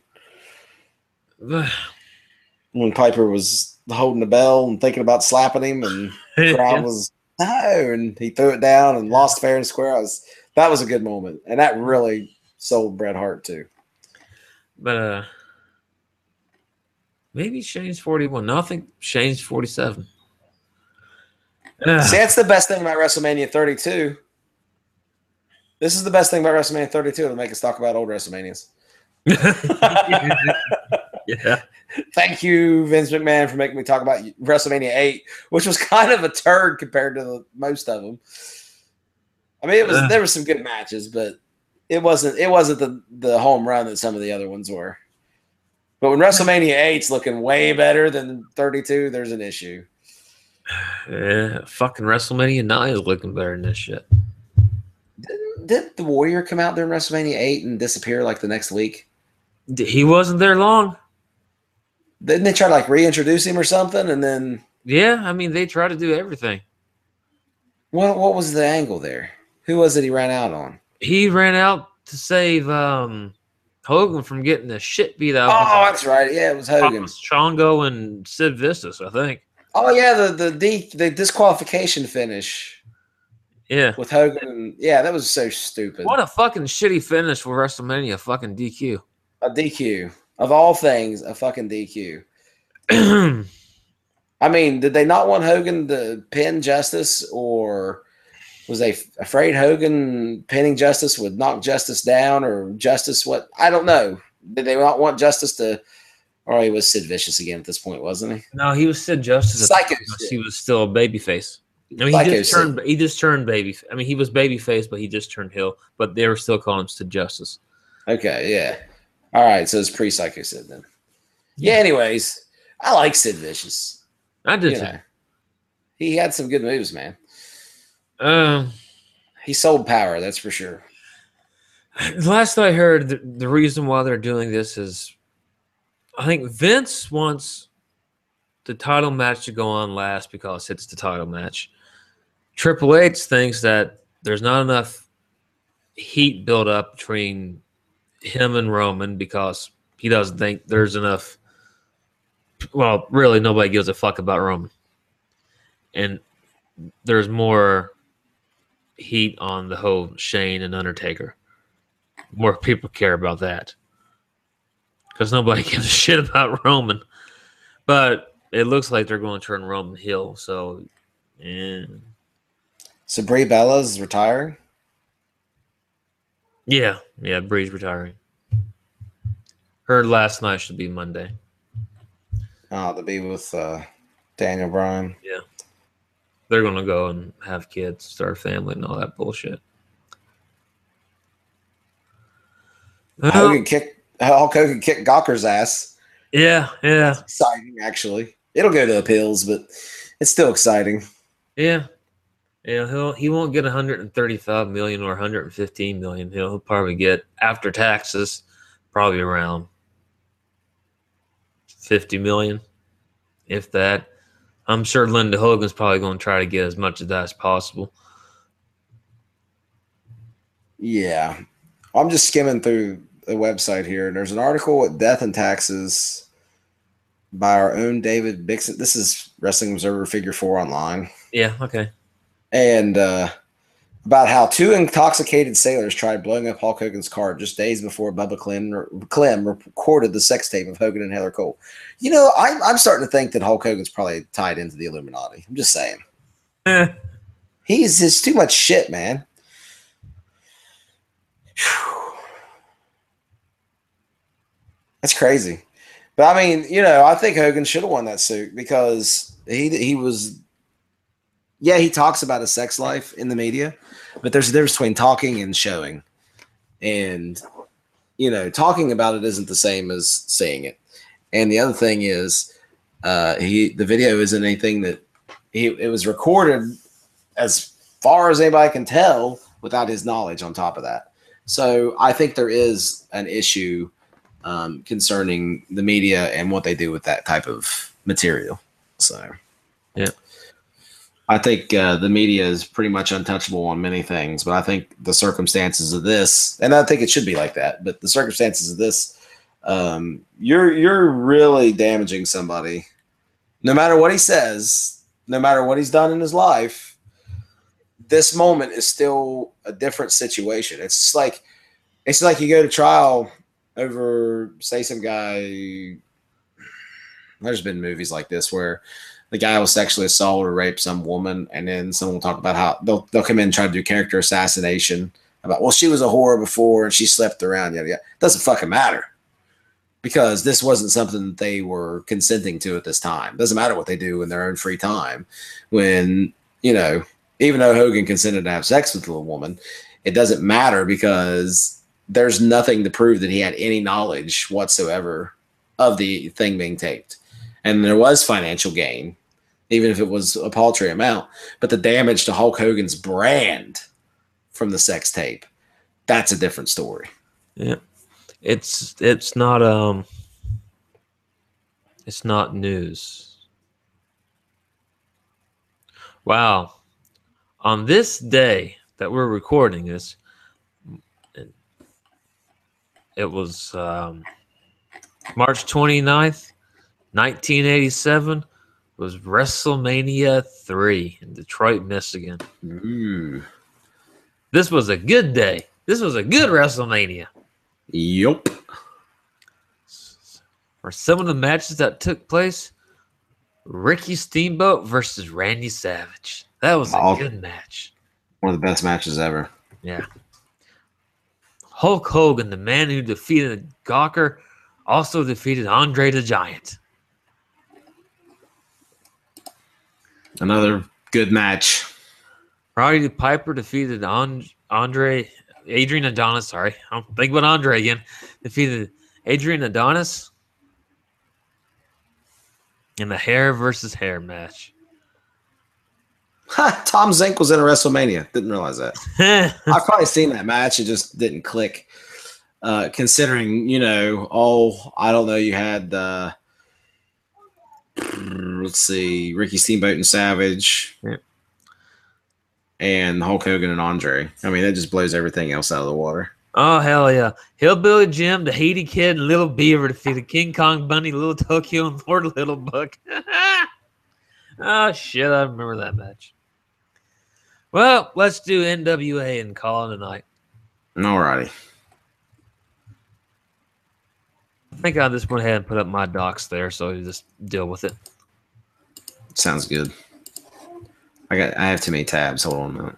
B: <sighs> when Piper was holding the bell and thinking about slapping him, and <laughs> the crowd was no, and he threw it down and lost fair and square. I was that was a good moment, and that really sold Bret Hart too.
A: But uh, maybe Shane's forty-one. No, I think Shane's forty-seven.
B: See, that's the best thing about WrestleMania 32. This is the best thing about WrestleMania 32 to make us talk about old WrestleManias. <laughs>
A: yeah.
B: Thank you, Vince McMahon, for making me talk about WrestleMania 8, which was <laughs> kind of a turd compared to the, most of them. I mean, it was uh, there were some good matches, but it wasn't it wasn't the the home run that some of the other ones were. But when WrestleMania 8's looking way better than 32, there's an issue.
A: Yeah, fucking WrestleMania 9 is looking better than this shit.
B: Didn't, did the Warrior come out during WrestleMania 8 and disappear like the next week?
A: He wasn't there long.
B: Didn't they try to like reintroduce him or something? And then.
A: Yeah, I mean, they try to do everything.
B: What, what was the angle there? Who was it he ran out on?
A: He ran out to save um, Hogan from getting the shit beat out.
B: Oh, that's right. Yeah, it was Hogan.
A: Shango and Sid Vicious, I think.
B: Oh yeah, the the the, the disqualification finish.
A: Yeah,
B: with Hogan. Yeah, that was so stupid.
A: What a fucking shitty finish for WrestleMania. Fucking DQ.
B: A DQ of all things, a fucking DQ. <clears throat> <clears throat> I mean, did they not want Hogan to pin Justice, or was they afraid Hogan pinning Justice would knock Justice down, or Justice what? I don't know. Did they not want Justice to or he was Sid Vicious again at this point, wasn't he?
A: No, he was Sid Justice.
B: Psycho.
A: He was still a babyface. I mean, Psycho he just turned. Sid. He just turned baby. I mean, he was babyface, but he just turned heel. But they were still calling him Sid Justice.
B: Okay, yeah. All right, so it's pre Psycho Sid then. Yeah. Anyways, I like Sid Vicious.
A: I did. You know,
B: he had some good moves, man.
A: Um,
B: he sold power. That's for sure.
A: Last I heard, the, the reason why they're doing this is I think Vince wants the title match to go on last because it's the title match. Triple H thinks that there's not enough heat built up between him and Roman because he doesn't think there's enough. Well, really, nobody gives a fuck about Roman. And there's more heat on the whole Shane and Undertaker. More people care about that because nobody <laughs> gives a shit about Roman. But it looks like they're going to turn Roman heel. So, yeah.
B: So Brie Bella's retiring.
A: Yeah, yeah, Brie's retiring. Her last night should be Monday.
B: Oh, to be with uh, Daniel Bryan.
A: Yeah, they're gonna go and have kids, start a family, and all that bullshit.
B: Hogan kicked Hulk Hogan kicked Gawker's ass.
A: Yeah, yeah.
B: That's exciting, actually. It'll go to appeals, but it's still exciting.
A: Yeah. Yeah, he'll he won't get 135 million or 115 million. He'll, he'll probably get after taxes, probably around 50 million, if that. I'm sure Linda Hogan's probably going to try to get as much of that as possible.
B: Yeah, I'm just skimming through the website here, and there's an article at Death and Taxes by our own David Bixen. This is Wrestling Observer Figure Four online.
A: Yeah. Okay.
B: And uh, about how two intoxicated sailors tried blowing up Hulk Hogan's car just days before Bubba Clem, Clem recorded the sex tape of Hogan and Heather Cole. You know, I'm, I'm starting to think that Hulk Hogan's probably tied into the Illuminati. I'm just saying.
A: Eh.
B: He's just too much shit, man. Whew. That's crazy. But I mean, you know, I think Hogan should have won that suit because He he was. Yeah, he talks about his sex life in the media, but there's a difference between talking and showing, and you know, talking about it isn't the same as saying it. And the other thing is, uh, he the video isn't anything that he it was recorded as far as anybody can tell without his knowledge on top of that. So I think there is an issue um, concerning the media and what they do with that type of material. So,
A: yeah,
B: I think uh, the media is pretty much untouchable on many things, but I think the circumstances of this, and I think it should be like that, but the circumstances of this, um, you're you're really damaging somebody. No matter what he says, no matter what he's done in his life, this moment is still a different situation. It's like it's like you go to trial over say some guy there's been movies like this where the guy will sexually assault or rape some woman and then someone will talk about how they'll, they'll come in and try to do character assassination about well she was a whore before and she slept around yada yada. Doesn't fucking matter. Because this wasn't something that they were consenting to at this time. Doesn't matter what they do in their own free time. When you know even though hogan consented to have sex with the woman it doesn't matter because there's nothing to prove that he had any knowledge whatsoever of the thing being taped. And there was financial gain, even if it was a paltry amount. But the damage to Hulk Hogan's brand from the sex tape, that's a different story.
A: Yeah. It's it's not um it's not news. Wow. On this day that we're recording this, it was um, March 29th, 1987 was WrestleMania 3 in Detroit, Michigan.
B: Ooh.
A: This was a good day. This was a good WrestleMania.
B: Yup.
A: For some of the matches that took place, Ricky Steamboat versus Randy Savage. That was a good match.
B: One of the best matches ever.
A: Yeah. Hulk Hogan, the man who defeated Gawker, also defeated Andre the Giant.
B: Another good match.
A: Roddy Piper defeated An- Andre, Adrian Adonis. Sorry, I'm thinking about Andre again. Defeated Adrian Adonis in the hair versus hair match.
B: Tom Zenk was in a WrestleMania. Didn't realize that. <laughs> I've probably seen that match. It just didn't click. Uh, considering, you know, oh, I don't know, you had uh, Mm, let's see, Ricky Steamboat and Savage,
A: Yeah.
B: and Hulk Hogan and Andre. I mean, that just blows everything else out of the water.
A: oh hell yeah! Hillbilly Jim, the Haiti Kid, and Little Beaver defeated King Kong Bundy, Little Tokyo, and Lord Littlebrook. oh <laughs> shit! I remember that match. Well, let's do NWA and call it a night.
B: Alrighty.
A: I think I just went ahead and put up my docs there, so you just deal with it.
B: Sounds good. I got I have too many tabs. Hold on a minute.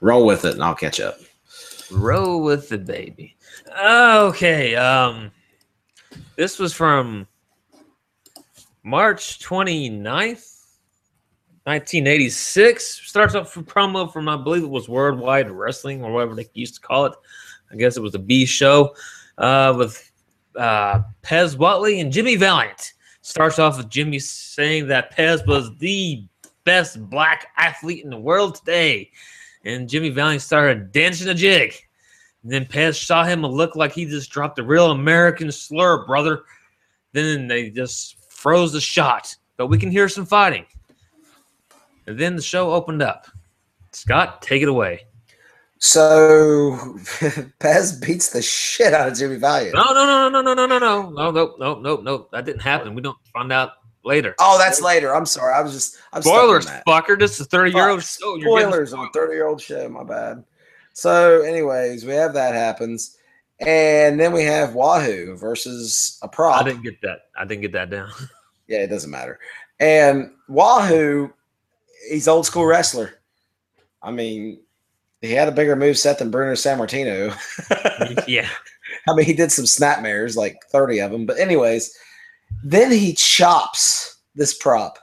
B: Roll with it and I'll catch up.
A: Roll with the baby. Okay. Um, this was from March 29th, 1986. Starts off with promo from, I believe it was Worldwide Wrestling or whatever they used to call it. I guess it was a B show uh, with uh, Pez Whatley and Jimmy Valiant. Starts off with Jimmy saying that Pez was the best black athlete in the world today. And Jimmy Valiant started dancing a jig. And then Pez saw him looked like he just dropped a real American slur, brother. Then they just froze the shot. But we can hear some fighting. And then the show opened up. Scott, take it away.
B: So Pez beats the shit out of Jimmy Valiant.
A: No, no, no, no, no, no, no, no, no, no, no, no, no. That didn't happen. We don't find out later.
B: Oh, that's later. I'm sorry. I was just I'm
A: Spoilers, fucker. This is a 30 year old show. You're
B: Spoilers on 30 year old show. My bad. So, anyways, we have that happens, and then we have Wahoo versus a prop.
A: I didn't get that. I didn't get that down.
B: Yeah, it doesn't matter. And Wahoo, he's old school wrestler. I mean, he had a bigger move set than Bruno Sammartino. <laughs>
A: yeah. <laughs>
B: I mean, he did some snapmares, like 30 of them. But, anyways, then he chops this prop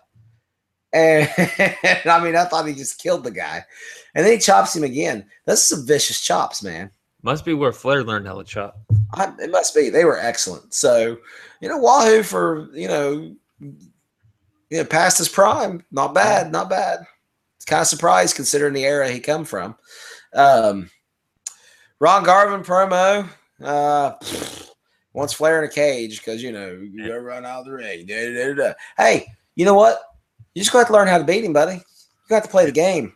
B: <laughs> And I mean, I thought he just killed the guy. And then he chops him again. That's some vicious chops, man.
A: Must be where Flair learned how to chop.
B: I, it must be. They were excellent. So, you know, Wahoo for, you know, you know, past his prime. Not bad. Not bad. It's kind of surprised considering the era he come from. Um, Ron Garvin promo. Uh, wants Flair in a cage because, you know, you gotta run out of the ring. Da, da, da, hey, you know what? You just got to learn how to beat him, buddy. You got to play the game.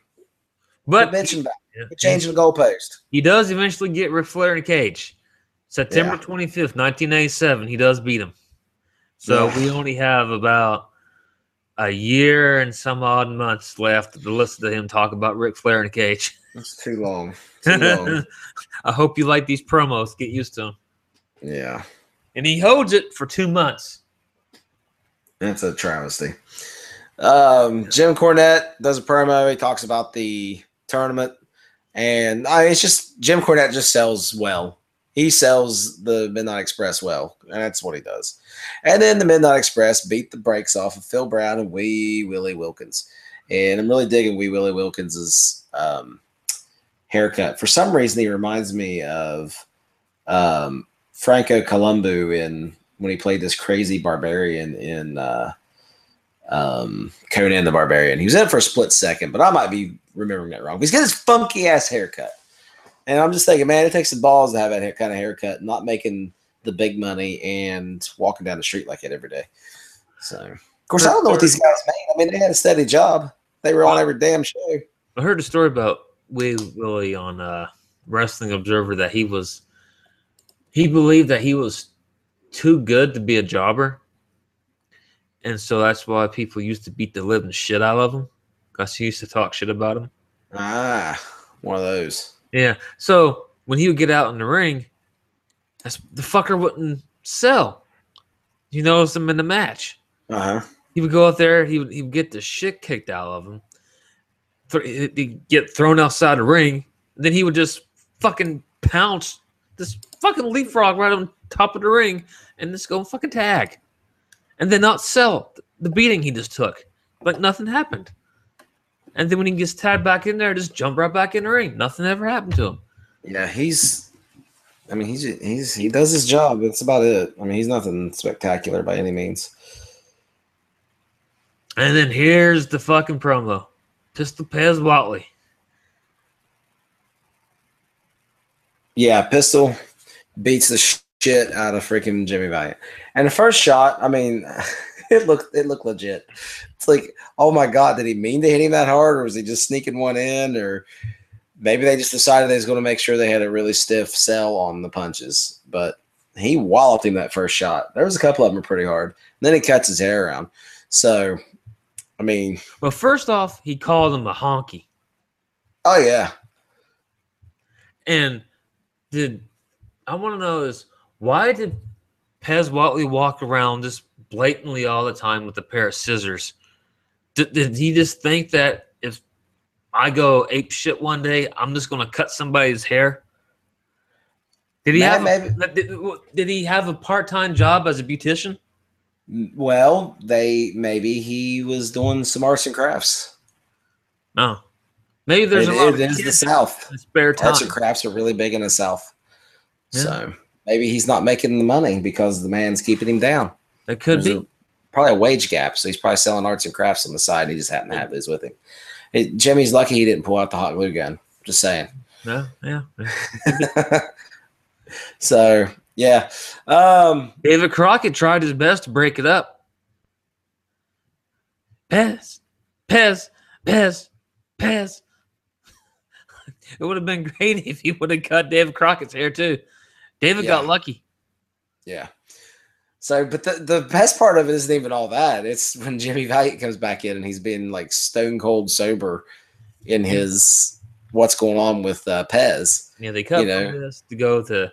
A: But
B: mention back. Changing the goalpost.
A: He does eventually get Ric Flair in a cage. September twenty fifth, nineteen eighty seven. He does beat him. So yeah. we only have about a year and some odd months left to listen to him talk about Ric Flair in a cage. <laughs>
B: That's too long. <laughs> Too long.
A: I hope you like these promos. Get used to them.
B: Yeah.
A: And he holds it for two months.
B: That's a travesty. Um, Jim Cornette does a promo. He talks about the tournament, and I mean, it's just Jim Cornette just sells well. He sells the Midnight Express well, and that's what he does. And then the Midnight Express beat the brakes off of Phil Brown and Wee Willie Wilkins, and I'm really digging Wee Willie Wilkins's um, haircut. For some reason, he reminds me of um, Franco Columbu in when he played this crazy barbarian in. Uh, um, Conan the Barbarian. He was in it for a split second, but I might be remembering that wrong. He's got his funky ass haircut. And I'm just thinking, man, it takes some balls to have that kind of haircut, not making the big money and walking down the street like it every day. So, of course, I don't know what these guys made. I mean, they had a steady job. They were on every damn show.
A: I heard a story about Wee really on uh, Wrestling Observer that he was, he believed that he was too good to be a jobber and so that's why people used to beat the living shit out of him because he used to talk shit about him.
B: Ah, one of those.
A: Yeah. So when he would get out in the ring, that's the fucker wouldn't sell. You notice him in the match.
B: Uh huh.
A: He would go out there. He would he would get the shit kicked out of him. He'd get thrown outside the ring. Then he would just fucking pounce this fucking leapfrog right on top of the ring and just go fucking tag and then not sell the beating he just took. Like nothing happened. And then when he gets tagged back in there, just jump right back in the ring. Nothing ever happened to him.
B: Yeah, he's. I mean, he's he's he does his job. That's about it. I mean, he's nothing spectacular by any means.
A: And then here's the fucking promo, Pistol Pez Whatley.
B: Yeah, Pistol beats the shit out of freaking Jimmy Valiant. And the first shot, I mean, <laughs> it looked it looked legit. It's like, oh my god, did he mean to hit him that hard, or was he just sneaking one in, or maybe they just decided they was going to make sure they had a really stiff sell on the punches. But he walloped him that first shot. There was a couple of them pretty hard. And then he cuts his hair around. So, I mean,
A: well, first off, he called him a honky.
B: Oh yeah.
A: And did I want to know is why did Pez Whatley walk around just blatantly all the time with a pair of scissors. Did, did he just think that if I go ape shit one day, I'm just going to cut somebody's hair? Did he have a, did, did he have a part time job as a beautician?
B: Well, they maybe he was doing some arts and crafts.
A: No, maybe there's
B: it,
A: a lot
B: it is the South.
A: Spare time.
B: Arts and crafts are really big in the South. Yeah. So maybe he's not making the money because the man's keeping him down.
A: It could There's
B: be. A, probably a wage gap. So he's probably selling arts and crafts on the side. he just happened to have his with him. It, Jimmy's lucky he didn't pull out the hot glue gun. Just saying.
A: No, yeah. <laughs> <laughs>
B: so yeah. Um,
A: David Crockett tried his best to break it up. Pez, Pez, Pez, Pez. It would have been great if he would have cut David Crockett's hair too. David yeah. got lucky.
B: Yeah. So, but the, the best part of it isn't even all that. It's when Jimmy Valiant comes back in and he's been like stone cold sober in his what's going on with uh, Pez.
A: Yeah, they cut you know. this to go to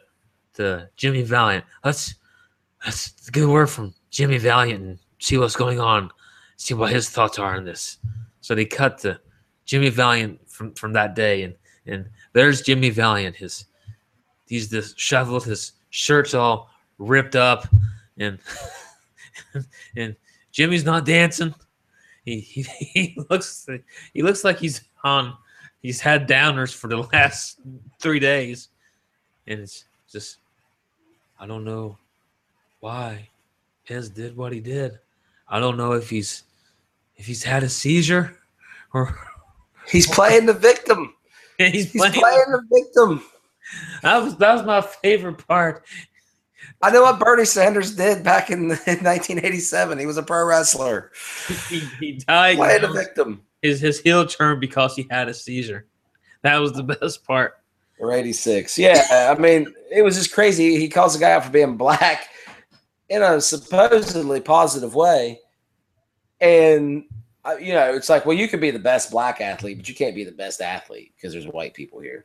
A: to Jimmy Valiant. Let's let's get a word from Jimmy Valiant and see what's going on, see what his thoughts are on this. So they cut to Jimmy Valiant from from that day, and and there's Jimmy Valiant, his he's disheveled, his shirt's all ripped up, and <laughs> and Jimmy's not dancing. he, <laughs> he he looks he looks like he's on he's had downers for the last three days, and it's just I don't know why Pez did what he did. I don't know if he's if he's had a seizure or <laughs>
B: He's playing the victim. <laughs>
A: he's,
B: He's
A: playing.
B: playing the victim.
A: That was that was my favorite part.
B: I know what Bernie Sanders did back in, in 1987. He was a pro wrestler.
A: He, he died.
B: Playing the victim.
A: his his heel turned because he had a seizure. That was the best part.
B: Or 86. Yeah, I mean, it was just crazy. He calls the guy out for being black in a supposedly positive way. And, uh, you know, it's like, well, you could be the best black athlete, but you can't be the best athlete because there's white people here.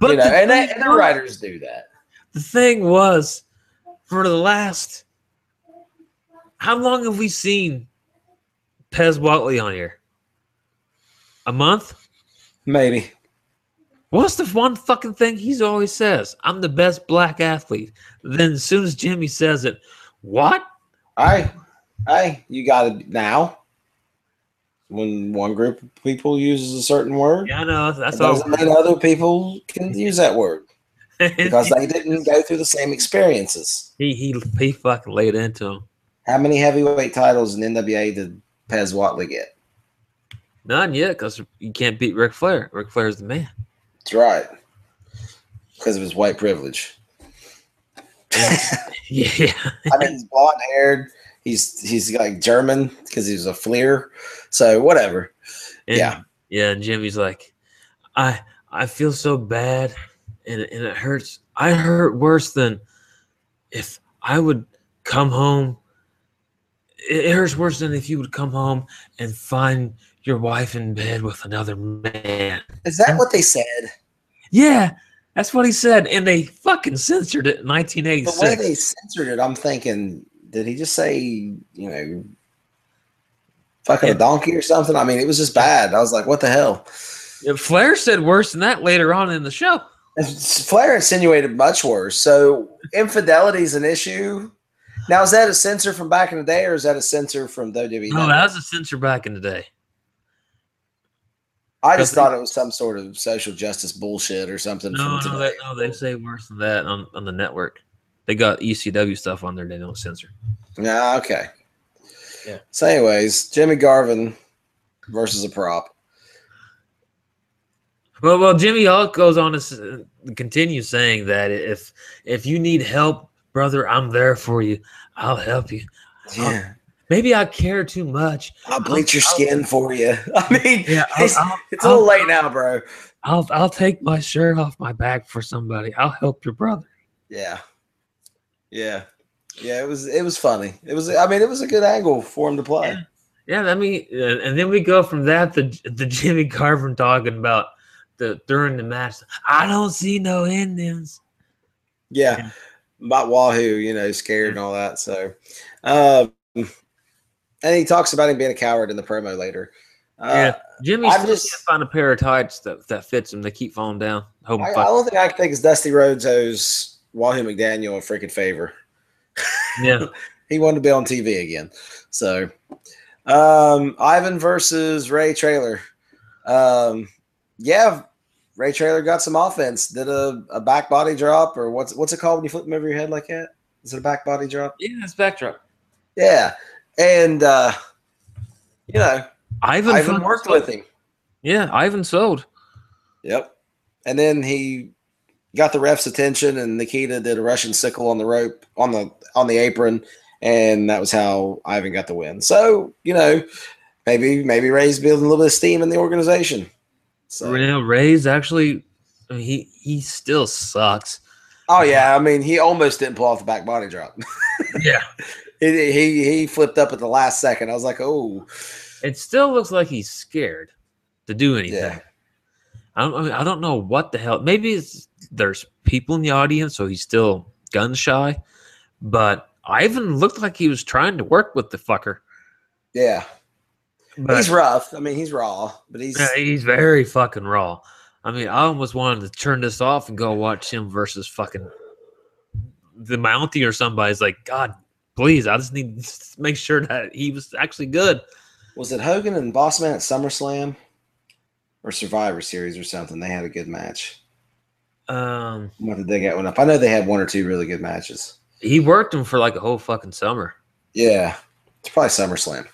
A: But
B: you know,
A: the,
B: and, they, and the writers do that.
A: the thing was, for the last, how long have we seen Pez Whatley on here? A month.
B: Maybe.
A: What's the one fucking thing he's always says? I'm the best black athlete. Then as soon as Jimmy says it, what?
B: I, I, you got it now. When one group of people uses a certain word,
A: Yeah, I know. That's
B: it
A: all.
B: doesn't mean other people can use that word <laughs> because they didn't go through the same experiences.
A: he he he fucking laid into him.
B: How many heavyweight titles in NWA did Pez Whatley get?
A: None yet, because you can't beat Ric Flair. Ric Flair's the man.
B: That's right. Because of his white privilege. <laughs>
A: Yeah.
B: I mean, he's blonde haired. He's he's like German because he's a Fliehr. So whatever.
A: And,
B: Yeah.
A: Yeah, and Jimmy's like, I I feel so bad and, it- and it hurts. I hurt worse than if I would come home. It, it hurts worse than if you would come home and find your wife in bed with another man.
B: Is that what they said?
A: Yeah, that's what he said. And they fucking censored it in
B: The way they censored it, I'm thinking, did he just say, you know, fucking a donkey or something? I mean, it was just bad. I was like, what the hell?
A: Yeah, Flair said worse than that later on in the show. <laughs>
B: Flair insinuated much worse. So infidelity is an issue. Now, is that a censor from back in the day, or is that a censor from WWE?
A: No, that was a censor back in the day.
B: I just thought it was some sort of social justice bullshit or something.
A: No, no, they, no, they say worse than that on, on the network. They got ECW stuff on there. They don't censor.
B: Yeah, okay.
A: Yeah.
B: So, anyways, Jimmy Garvin versus a prop.
A: Well, well, Jimmy Hawk goes on to s- continue saying that if if you need help, brother, I'm there for you. I'll help you.
B: Yeah,
A: Maybe I care too much.
B: I'll bleach your
A: I'll-
B: skin for you. <laughs> I mean,
A: Yeah, I'll,
B: it's,
A: I'll,
B: it's a little
A: I'll-
B: late now, bro.
A: I'll I'll take my shirt off my back for somebody. I'll help your brother.
B: Yeah, yeah, yeah. It was it was funny. It was. I mean, it was a good angle for him to play.
A: Yeah, I mean, and then we go from that to the Jimmy Garvin talking about the during the match. I don't see no endings.
B: Yeah,
A: Yeah.
B: about Wahoo, you know, scared and all that. So, um, and he talks about him being a coward in the promo later. Uh,
A: Yeah. Jimmy
B: I'm
A: still
B: just-
A: can't find a pair of tights that, that fits him. They keep falling down. Hope
B: I, I don't think I can think it's Dusty Rhodes owes Wahoo McDaniel a freaking favor.
A: yeah. <laughs>
B: He wanted to be on TV again. So, um, Ivan versus Ray Traylor. Um, yeah, Ray Traylor got some offense. Did a, a back body drop or what's what's it called when you flip him over your head like that? Is it a back body drop?
A: Yeah, it's a backdrop.
B: Yeah, and uh, you know,
A: Ivan,
B: Ivan worked
A: sold.
B: with him.
A: Yeah, Ivan sold.
B: Yep. And then he got the ref's attention, and Nikita did a Russian sickle on the rope on the on the apron, and that was how Ivan got the win. So you know, maybe maybe Ray's building a little bit of steam in the organization. So
A: know, Ray's actually, I mean, he he still sucks.
B: oh yeah, I mean he almost didn't pull off the back body drop. <laughs>
A: Yeah,
B: he, he he flipped up at the last second. I was like, oh
A: it still looks like he's scared to do anything.
B: yeah,
A: I don't. I, mean, I don't know what the hell. Maybe it's, there's people in the audience, so he's still gun shy. But Ivan looked like he was trying to work with the fucker.
B: yeah.
A: But
B: he's rough. I mean he's raw, but he's
A: Yeah, he's very fucking raw. I mean, I almost wanted to turn this off and go watch him versus fucking the Mountie or somebody. It's like, God, please, I just need <laughs> to make sure that he was actually good.
B: Was it Hogan and Bossman at SummerSlam or Survivor Series or something? They had a good match.
A: Um,
B: I'm going to dig that one up. I know they had one or two really good matches.
A: he worked him for like a whole fucking summer.
B: Yeah, it's probably SummerSlam.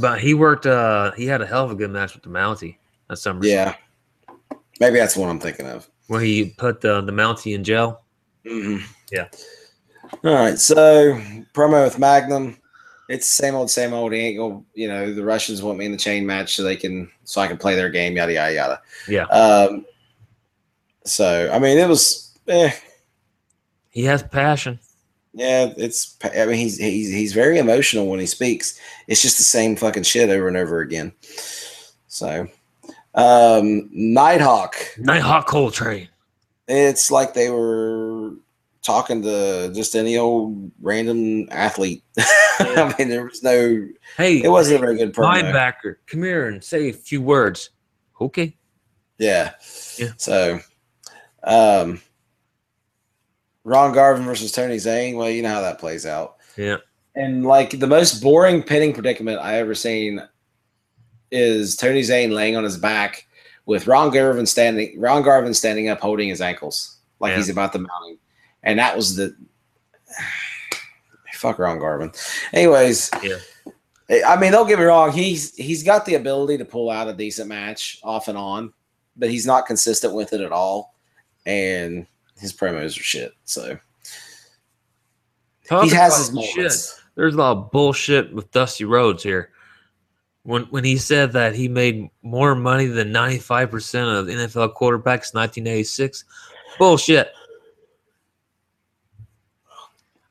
A: But he worked. Uh, he had a hell of a good match with the Mountie at summer.
B: Yeah, maybe that's what I'm thinking of.
A: where he put the the Mountie in jail.
B: Mm-hmm.
A: Yeah.
B: All right. So promo with Magnum. It's same old, same old. He ain't gonna, you know, the Russians want me in the chain match so they can, so I can play their game. Yada yada yada.
A: Yeah,
B: Um. So I mean, it was, eh,
A: he has passion.
B: yeah. It's. I mean, he's he's he's very emotional when he speaks. It's just the same fucking shit over and over again. So, um, Nighthawk.
A: Nighthawk Coltrane.
B: It's like they were talking to just any old random athlete. <laughs> I mean, there was no.
A: Hey,
B: It wasn't a very good promo.
A: linebacker. Come here and say a few words. Okay.
B: Yeah.
A: Yeah.
B: So, um, Ron Garvin versus Tony Zane. Well, you know how that plays out.
A: Yeah.
B: And like the most boring pinning predicament I ever seen is Tony Zane laying on his back with Ron Garvin standing. Ron Garvin standing up, holding his ankles like
A: Yeah.
B: he's about to mount him, and that was the <sighs> fuck Ron Garvin. Anyways,
A: Yeah.
B: I mean, don't get me wrong. He's he's got the ability to pull out a decent match off and on, but he's not consistent with it at all, and his promos are shit. So
A: Talk
B: he has his
A: shit.
B: moments.
A: There's a lot of bullshit with Dusty Rhodes here. When when he said that he made more money than 95% of NFL quarterbacks in 1986, bullshit.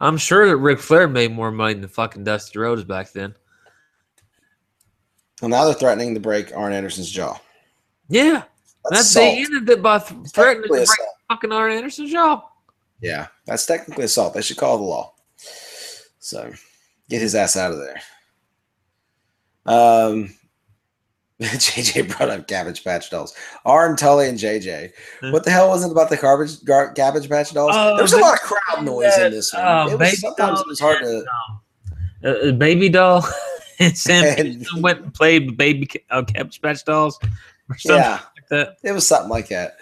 A: I'm sure that Ric Flair made more money than fucking Dusty Rhodes back then.
B: Well, now they're threatening to break Arn Anderson's jaw.
A: Yeah,
B: That's
A: that's they ended it by th- threatening to break
B: assault.
A: fucking Arn Anderson's jaw.
B: Yeah, that's technically assault. They should call the law. So get his ass out of there. Um, <laughs> JJ brought up Cabbage Patch Dolls. Arn, Tully, and JJ. What the hell was it about the garbage gar- Cabbage Patch Dolls?
A: Oh,
B: there was a lot of crowd noise in this one.
A: Oh,
B: it
A: baby
B: was, sometimes
A: doll
B: it was hard to.
A: Uh, uh, baby doll <laughs> and Sam
B: And-
A: went and played with baby uh, Cabbage Patch dolls or something
B: Yeah,
A: like that.
B: it was something like that.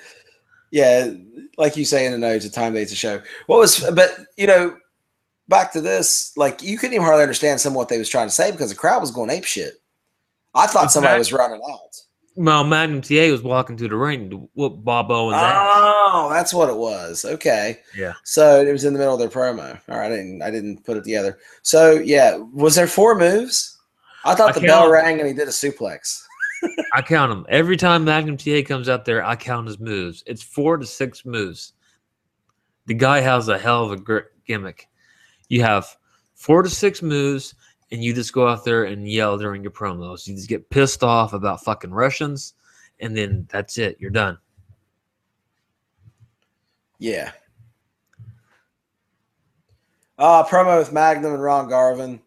B: Yeah, like you say in the notes, a time dates a show. What was, but you know, back to this, like you couldn't even hardly understand some of what they was trying to say because the crowd was going ape shit. I thought somebody was running out.
A: Well, Magnum TA was walking to the ring to whoop Bob Owens'.
B: Oh, that's what it was. Okay.
A: Yeah.
B: So it was in the middle of their promo. All right, I didn't I didn't put it together. So yeah, was there four moves? I thought
A: I
B: the bell rang and he did a suplex. <laughs>
A: I count them every time Magnum TA comes out there. I count his moves. It's four to six moves. The guy has a hell of a gimmick. You have four to six moves, and you just go out there and yell during your promos. You just get pissed off about fucking Russians, and then that's it. You're done.
B: Yeah. Uh promo with Magnum and Ron Garvin.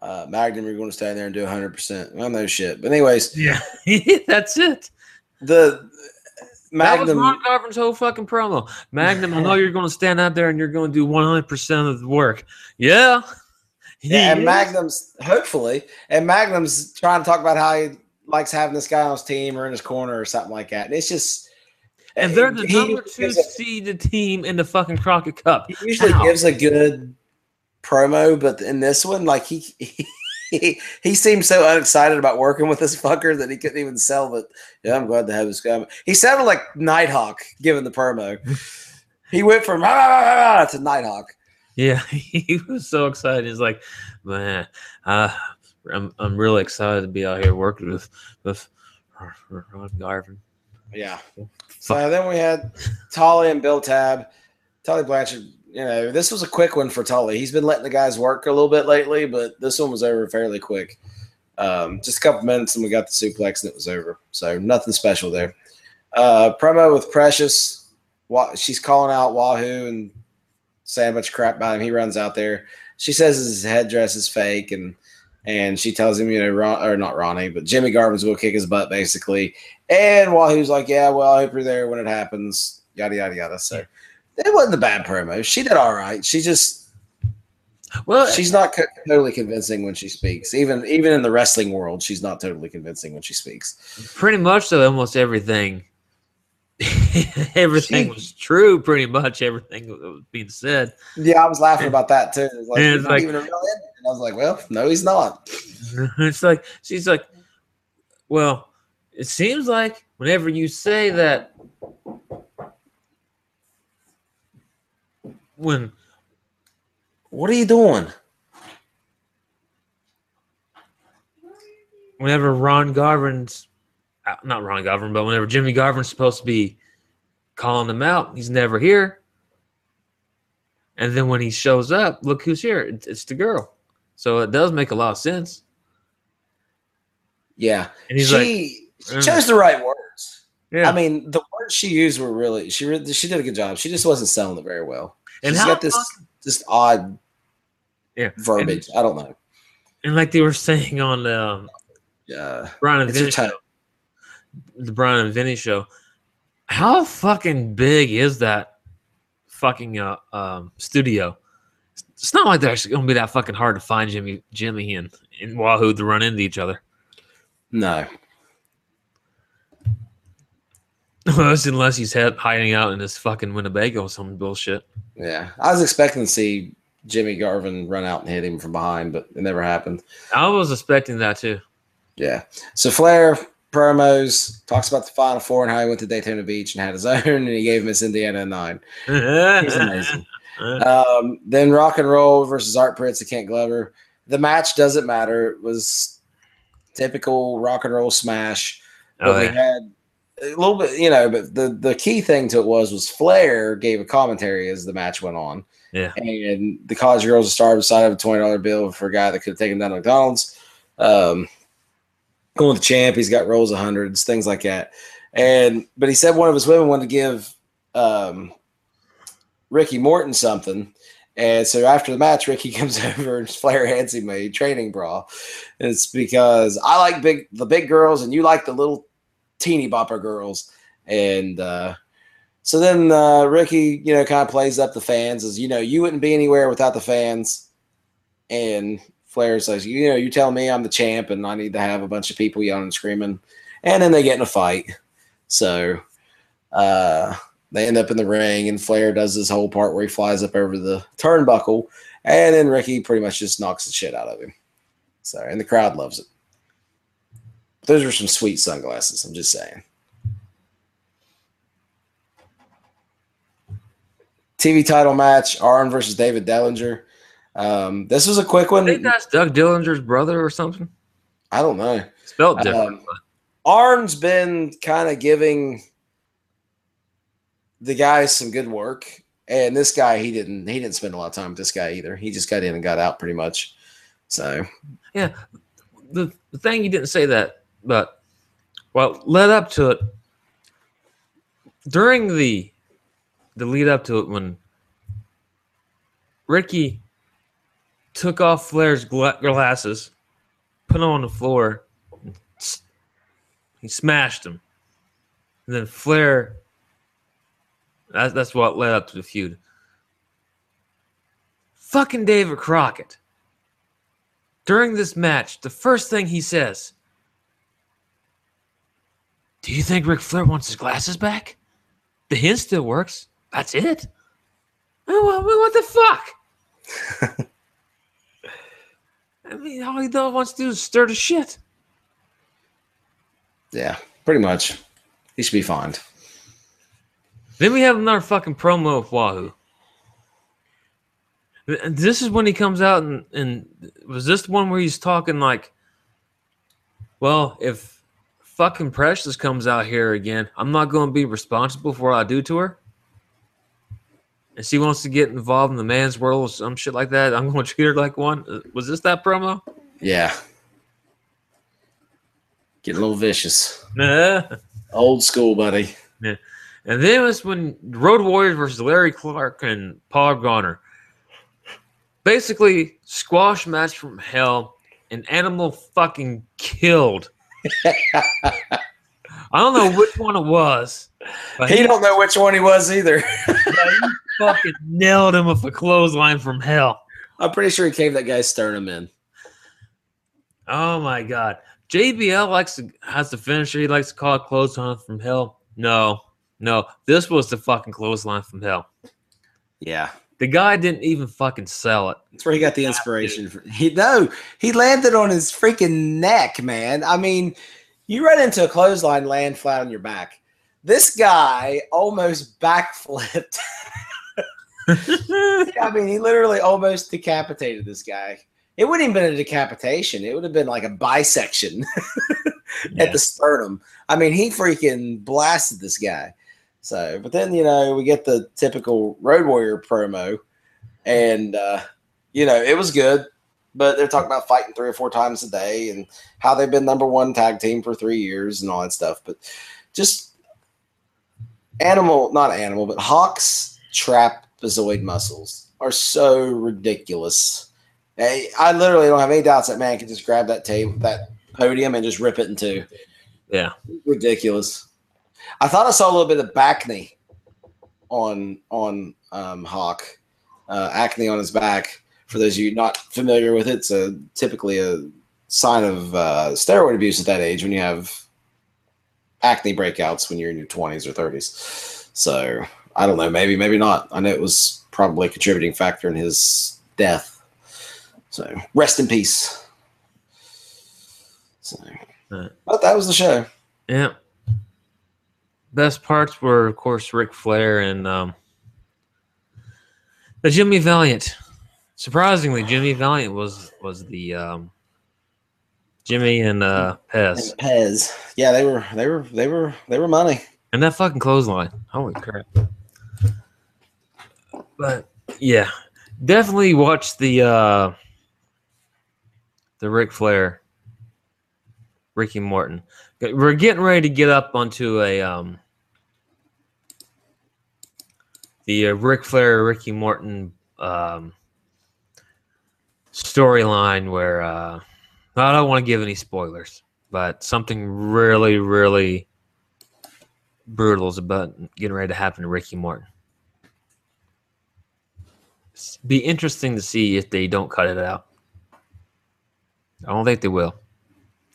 B: Uh Magnum, you're going to stand there and do 100%. Well, no shit. But anyways,
A: Yeah, <laughs> that's it.
B: the Magnum.
A: That was
B: Magnum
A: Ron Garvin's whole fucking promo. Magnum, I know you're going to stand out there and you're going to do 100% of the work. Yeah.
B: Yeah, and
A: is.
B: Magnum's hopefully, and Magnum's trying to talk about how he likes having this guy on his team or in his corner or something like that. And it's just,
A: And they're the
B: he
A: number two seeded team in the fucking Crockett Cup.
B: He usually
A: How?
B: gives a good promo, but in this one, like he <laughs> he, he seemed so unexcited about working with this fucker that he couldn't even sell it. Yeah, I'm glad to have this guy. He sounded like Nighthawk giving the promo. <laughs> he went from "Ah, ah, ah, ah," to Nighthawk.
A: Yeah, <laughs> he was so excited. He's like, man, uh, I'm I'm really excited to be out here working with with Ron Garvin.
B: Yeah. So then we had Tully and Bill Tab. Tully Blanchard, you know, this was a quick one for Tully. He's been letting the guys work a little bit lately, but this one was over fairly quick. Um, just a couple minutes and we got the suplex and it was over. So nothing special there. Uh, promo with Precious. She's calling out Wahoo and a crap about him. He runs out there. She says his headdress is fake and and she tells him, you know, Ron, or not Ronnie, but Jimmy Garvin's will kick his butt basically. And Wahoo's like, yeah, well, I hope you're there when it happens. Yada yada yada. So it wasn't a bad promo. She did all right. She just Well, she's not co- totally convincing when she speaks. Even even in the wrestling world, she's not totally convincing when she speaks.
A: Pretty much, though, almost everything, <laughs> everything was true. Pretty much everything that was being said.
B: Yeah, I was laughing about that too. Like, it's like, even a real And I was like, well, no, he's not. <laughs>
A: It's like she's like, well, it seems like whenever you say that, when
B: what are you doing?
A: Whenever Ron Garvin's not Ron Garvin, but whenever Jimmy Garvin's supposed to be calling him out, he's never here. And then when he shows up, look who's here. It's, it's the girl. So it does make a lot of sense.
B: Yeah. And he's she, like, she chose the right words. Yeah. I mean, the words she used were really she really, she did a good job. She just wasn't selling it very well. And She's got this just odd
A: yeah.
B: verbiage.
A: And,
B: I don't know.
A: And like they were saying on um,
B: yeah,
A: Bryan and Vinny show, the Bryan and Vinny show, how fucking big is that fucking uh, um, studio? It's not like they're actually going to be that fucking hard to find Jimmy, Jimmy and, and Wahoo to run into each other.
B: No. <laughs>
A: unless unless he's hiding out in this fucking Winnebago or some bullshit.
B: Yeah, I was expecting to see Jimmy Garvin run out and hit him from behind, but it never happened.
A: I was expecting that too.
B: Yeah. So Flair promos talks about the Final Four and how he went to Daytona Beach and had his <laughs> own, and he gave Miss Indiana a nine. He's amazing. <laughs> um, then Rock and Roll versus Art Pritts and Kent Glover. The match doesn't matter. It was typical rock and roll smash. But oh, yeah. we had a little bit, you know, but the the key thing to it was was Flair gave a commentary as the match went on.
A: Yeah.
B: And the college girls a star beside of a twenty dollar bill for a guy that could have taken down McDonald's. Um, going with the champ, he's got rolls of hundreds, things like that. And but he said one of his women wanted to give um, Ricky Morton something. And so after the match, Ricky <laughs> comes over and Flair hands him a training bra. And it's because I like big the big girls and you like the little teeny bopper girls. And uh, so then uh, Ricky, you know, kind of plays up the fans as you know, you wouldn't be anywhere without the fans. And Flair says, you know, you tell me I'm the champ and I need to have a bunch of people yelling and screaming. And then they get in a fight. So uh, they end up in the ring, and Flair does this whole part where he flies up over the turnbuckle, and then Ricky pretty much just knocks the shit out of him. So, and the crowd loves it. Those are some sweet sunglasses. I'm just saying. TV title match: Arn versus David Dellinger. Um, this was a quick one.
A: I think that's Doug Dillinger's brother or something.
B: I don't know.
A: Spelled different. Um,
B: Arn's been kind of giving the guys some good work, and this guy he didn't he didn't spend a lot of time with this guy either. He just got in and got out pretty much. So
A: yeah, the, the thing you didn't say that, but well, led up to it during the the lead up to it when Ricky took off Flair's glasses, put them on the floor, he smashed him. And then Flair, that's, that's what led up to the feud. Fucking David Crockett. During this match, the first thing he says, Do you think Ric Flair wants his glasses back? The hint still works. That's it. What the fuck? <laughs> I mean, all he wants to do is stir the shit.
B: Yeah, pretty much. He should be fined.
A: Then we have another fucking promo of Wahoo. This is when he comes out and, and was this the one where he's talking like, well, if fucking Precious comes out here again, I'm not going to be responsible for what I do to her and she wants to get involved in the man's world or some shit like that, I'm going <laughs> to treat her like one. Uh, was this that promo?
B: Yeah. Getting a little vicious. <laughs> Old school, buddy.
A: Yeah. And then it was when Road Warriors versus Larry Clark and Paul Garner. Basically, squash match from hell. An animal fucking killed. <laughs> I don't know which one it was.
B: he, he don't know which one he was either.
A: Fucking nailed him with a clothesline from hell.
B: I'm pretty sure he caved that guy's sternum in.
A: Oh my god. JBL likes to has the finisher. He likes to call it clothesline from hell. No, no. This was the fucking clothesline from hell.
B: Yeah.
A: The guy didn't even fucking sell it.
B: That's where he got the inspiration. For, he no, he landed on his freaking neck, man. I mean, you run into a clothesline, land flat on your back. This guy almost backflipped. <laughs> I mean, he literally almost decapitated this guy. It wouldn't even been a decapitation. It would have been like a bisection
A: Yeah. <laughs>
B: at the sternum. I mean, he freaking blasted this guy. So, but then you know we get the typical Road Warrior promo, and uh, you know it was good. But they're talking about fighting three or four times a day and how they've been number one tag team for three years and all that stuff. But just animal, not animal, but Hawk's trapezoid muscles are so ridiculous. Hey, I literally don't have any doubts that man can just grab that table, that podium, and just rip it in two.
A: Yeah.
B: Ridiculous. I thought I saw a little bit of acne on on um, Hawk, uh, acne on his back. For those of you not familiar with it, it's a, typically a sign of uh, steroid abuse at that age when you have acne breakouts when you're in your 20s or 30s. So I don't know, maybe, maybe not. I know it was probably a contributing factor in his death. So rest in peace. So,
A: Right.
B: but that was the show.
A: Yeah. Best parts were, of course, Ric Flair and um, the Jimmy Valiant. Surprisingly, Jimmy Valiant was was the um, Jimmy and uh, Pez,
B: And Pez. Yeah, they were they were they were they were money.
A: and that fucking clothesline. Holy crap! But yeah, definitely watch the uh, the Ric Flair, Ricky Morton. We're getting ready to get up onto a um, the uh, Ric Flair, Ricky Morton um, storyline where uh, I don't want to give any spoilers, but something really, really brutal is about getting ready to happen to Ricky Morton. Be interesting to see if they don't cut it out. I don't think they will.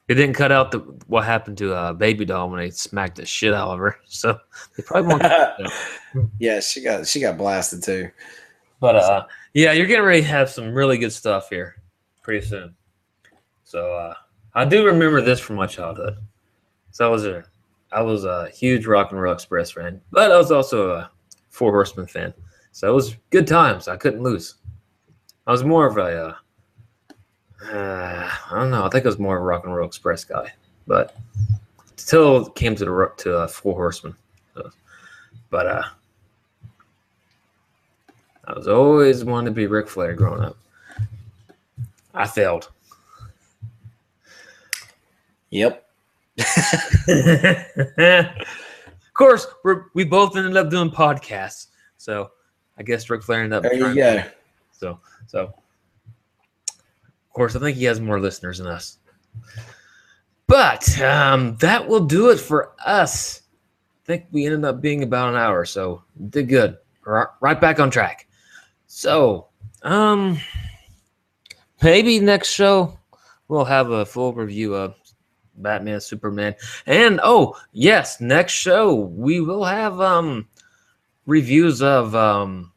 A: They didn't cut out the what happened to uh, Baby Doll when they smacked the shit out of her, <laughs> so they probably won't. cut it out. <laughs>
B: yeah, she got she got blasted too.
A: But uh, yeah, you're getting ready to have some really good stuff here pretty soon. So uh, I do remember this from my childhood. So I was a I was a huge Rock and Roll Express fan, but I was also a Four Horsemen fan. So it was good times. I couldn't lose. I was more of a uh, uh, I don't know. I think I was more of a Rock and Roll Express guy, but until it came to the to uh, Four Horsemen. So, but uh, I was always wanting to be Ric Flair growing up. I failed.
B: Yep. <laughs>
A: of course, we're, we both ended up doing podcasts, so I guess Ric Flair ended up.
B: There you go.
A: So, so of course, I think he has more listeners than us. But um, that will do it for us. I think we ended up being about an hour, so did good. Right, right back on track. So, um, maybe next show we'll have a full review of Batman, Superman, and oh yes, next show we will have um reviews of um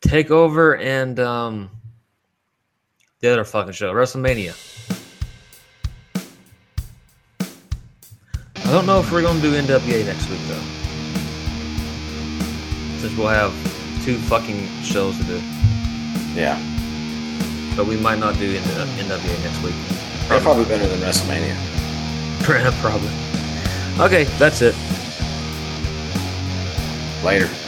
A: Takeover and um the other fucking show, WrestleMania. I don't know if we're gonna do NWA next week though. Since we'll have two fucking shows to do.
B: Yeah.
A: But we might not do NWA next week.
B: They're probably better than WrestleMania. <laughs>
A: Probably. Okay, that's it.
B: Later.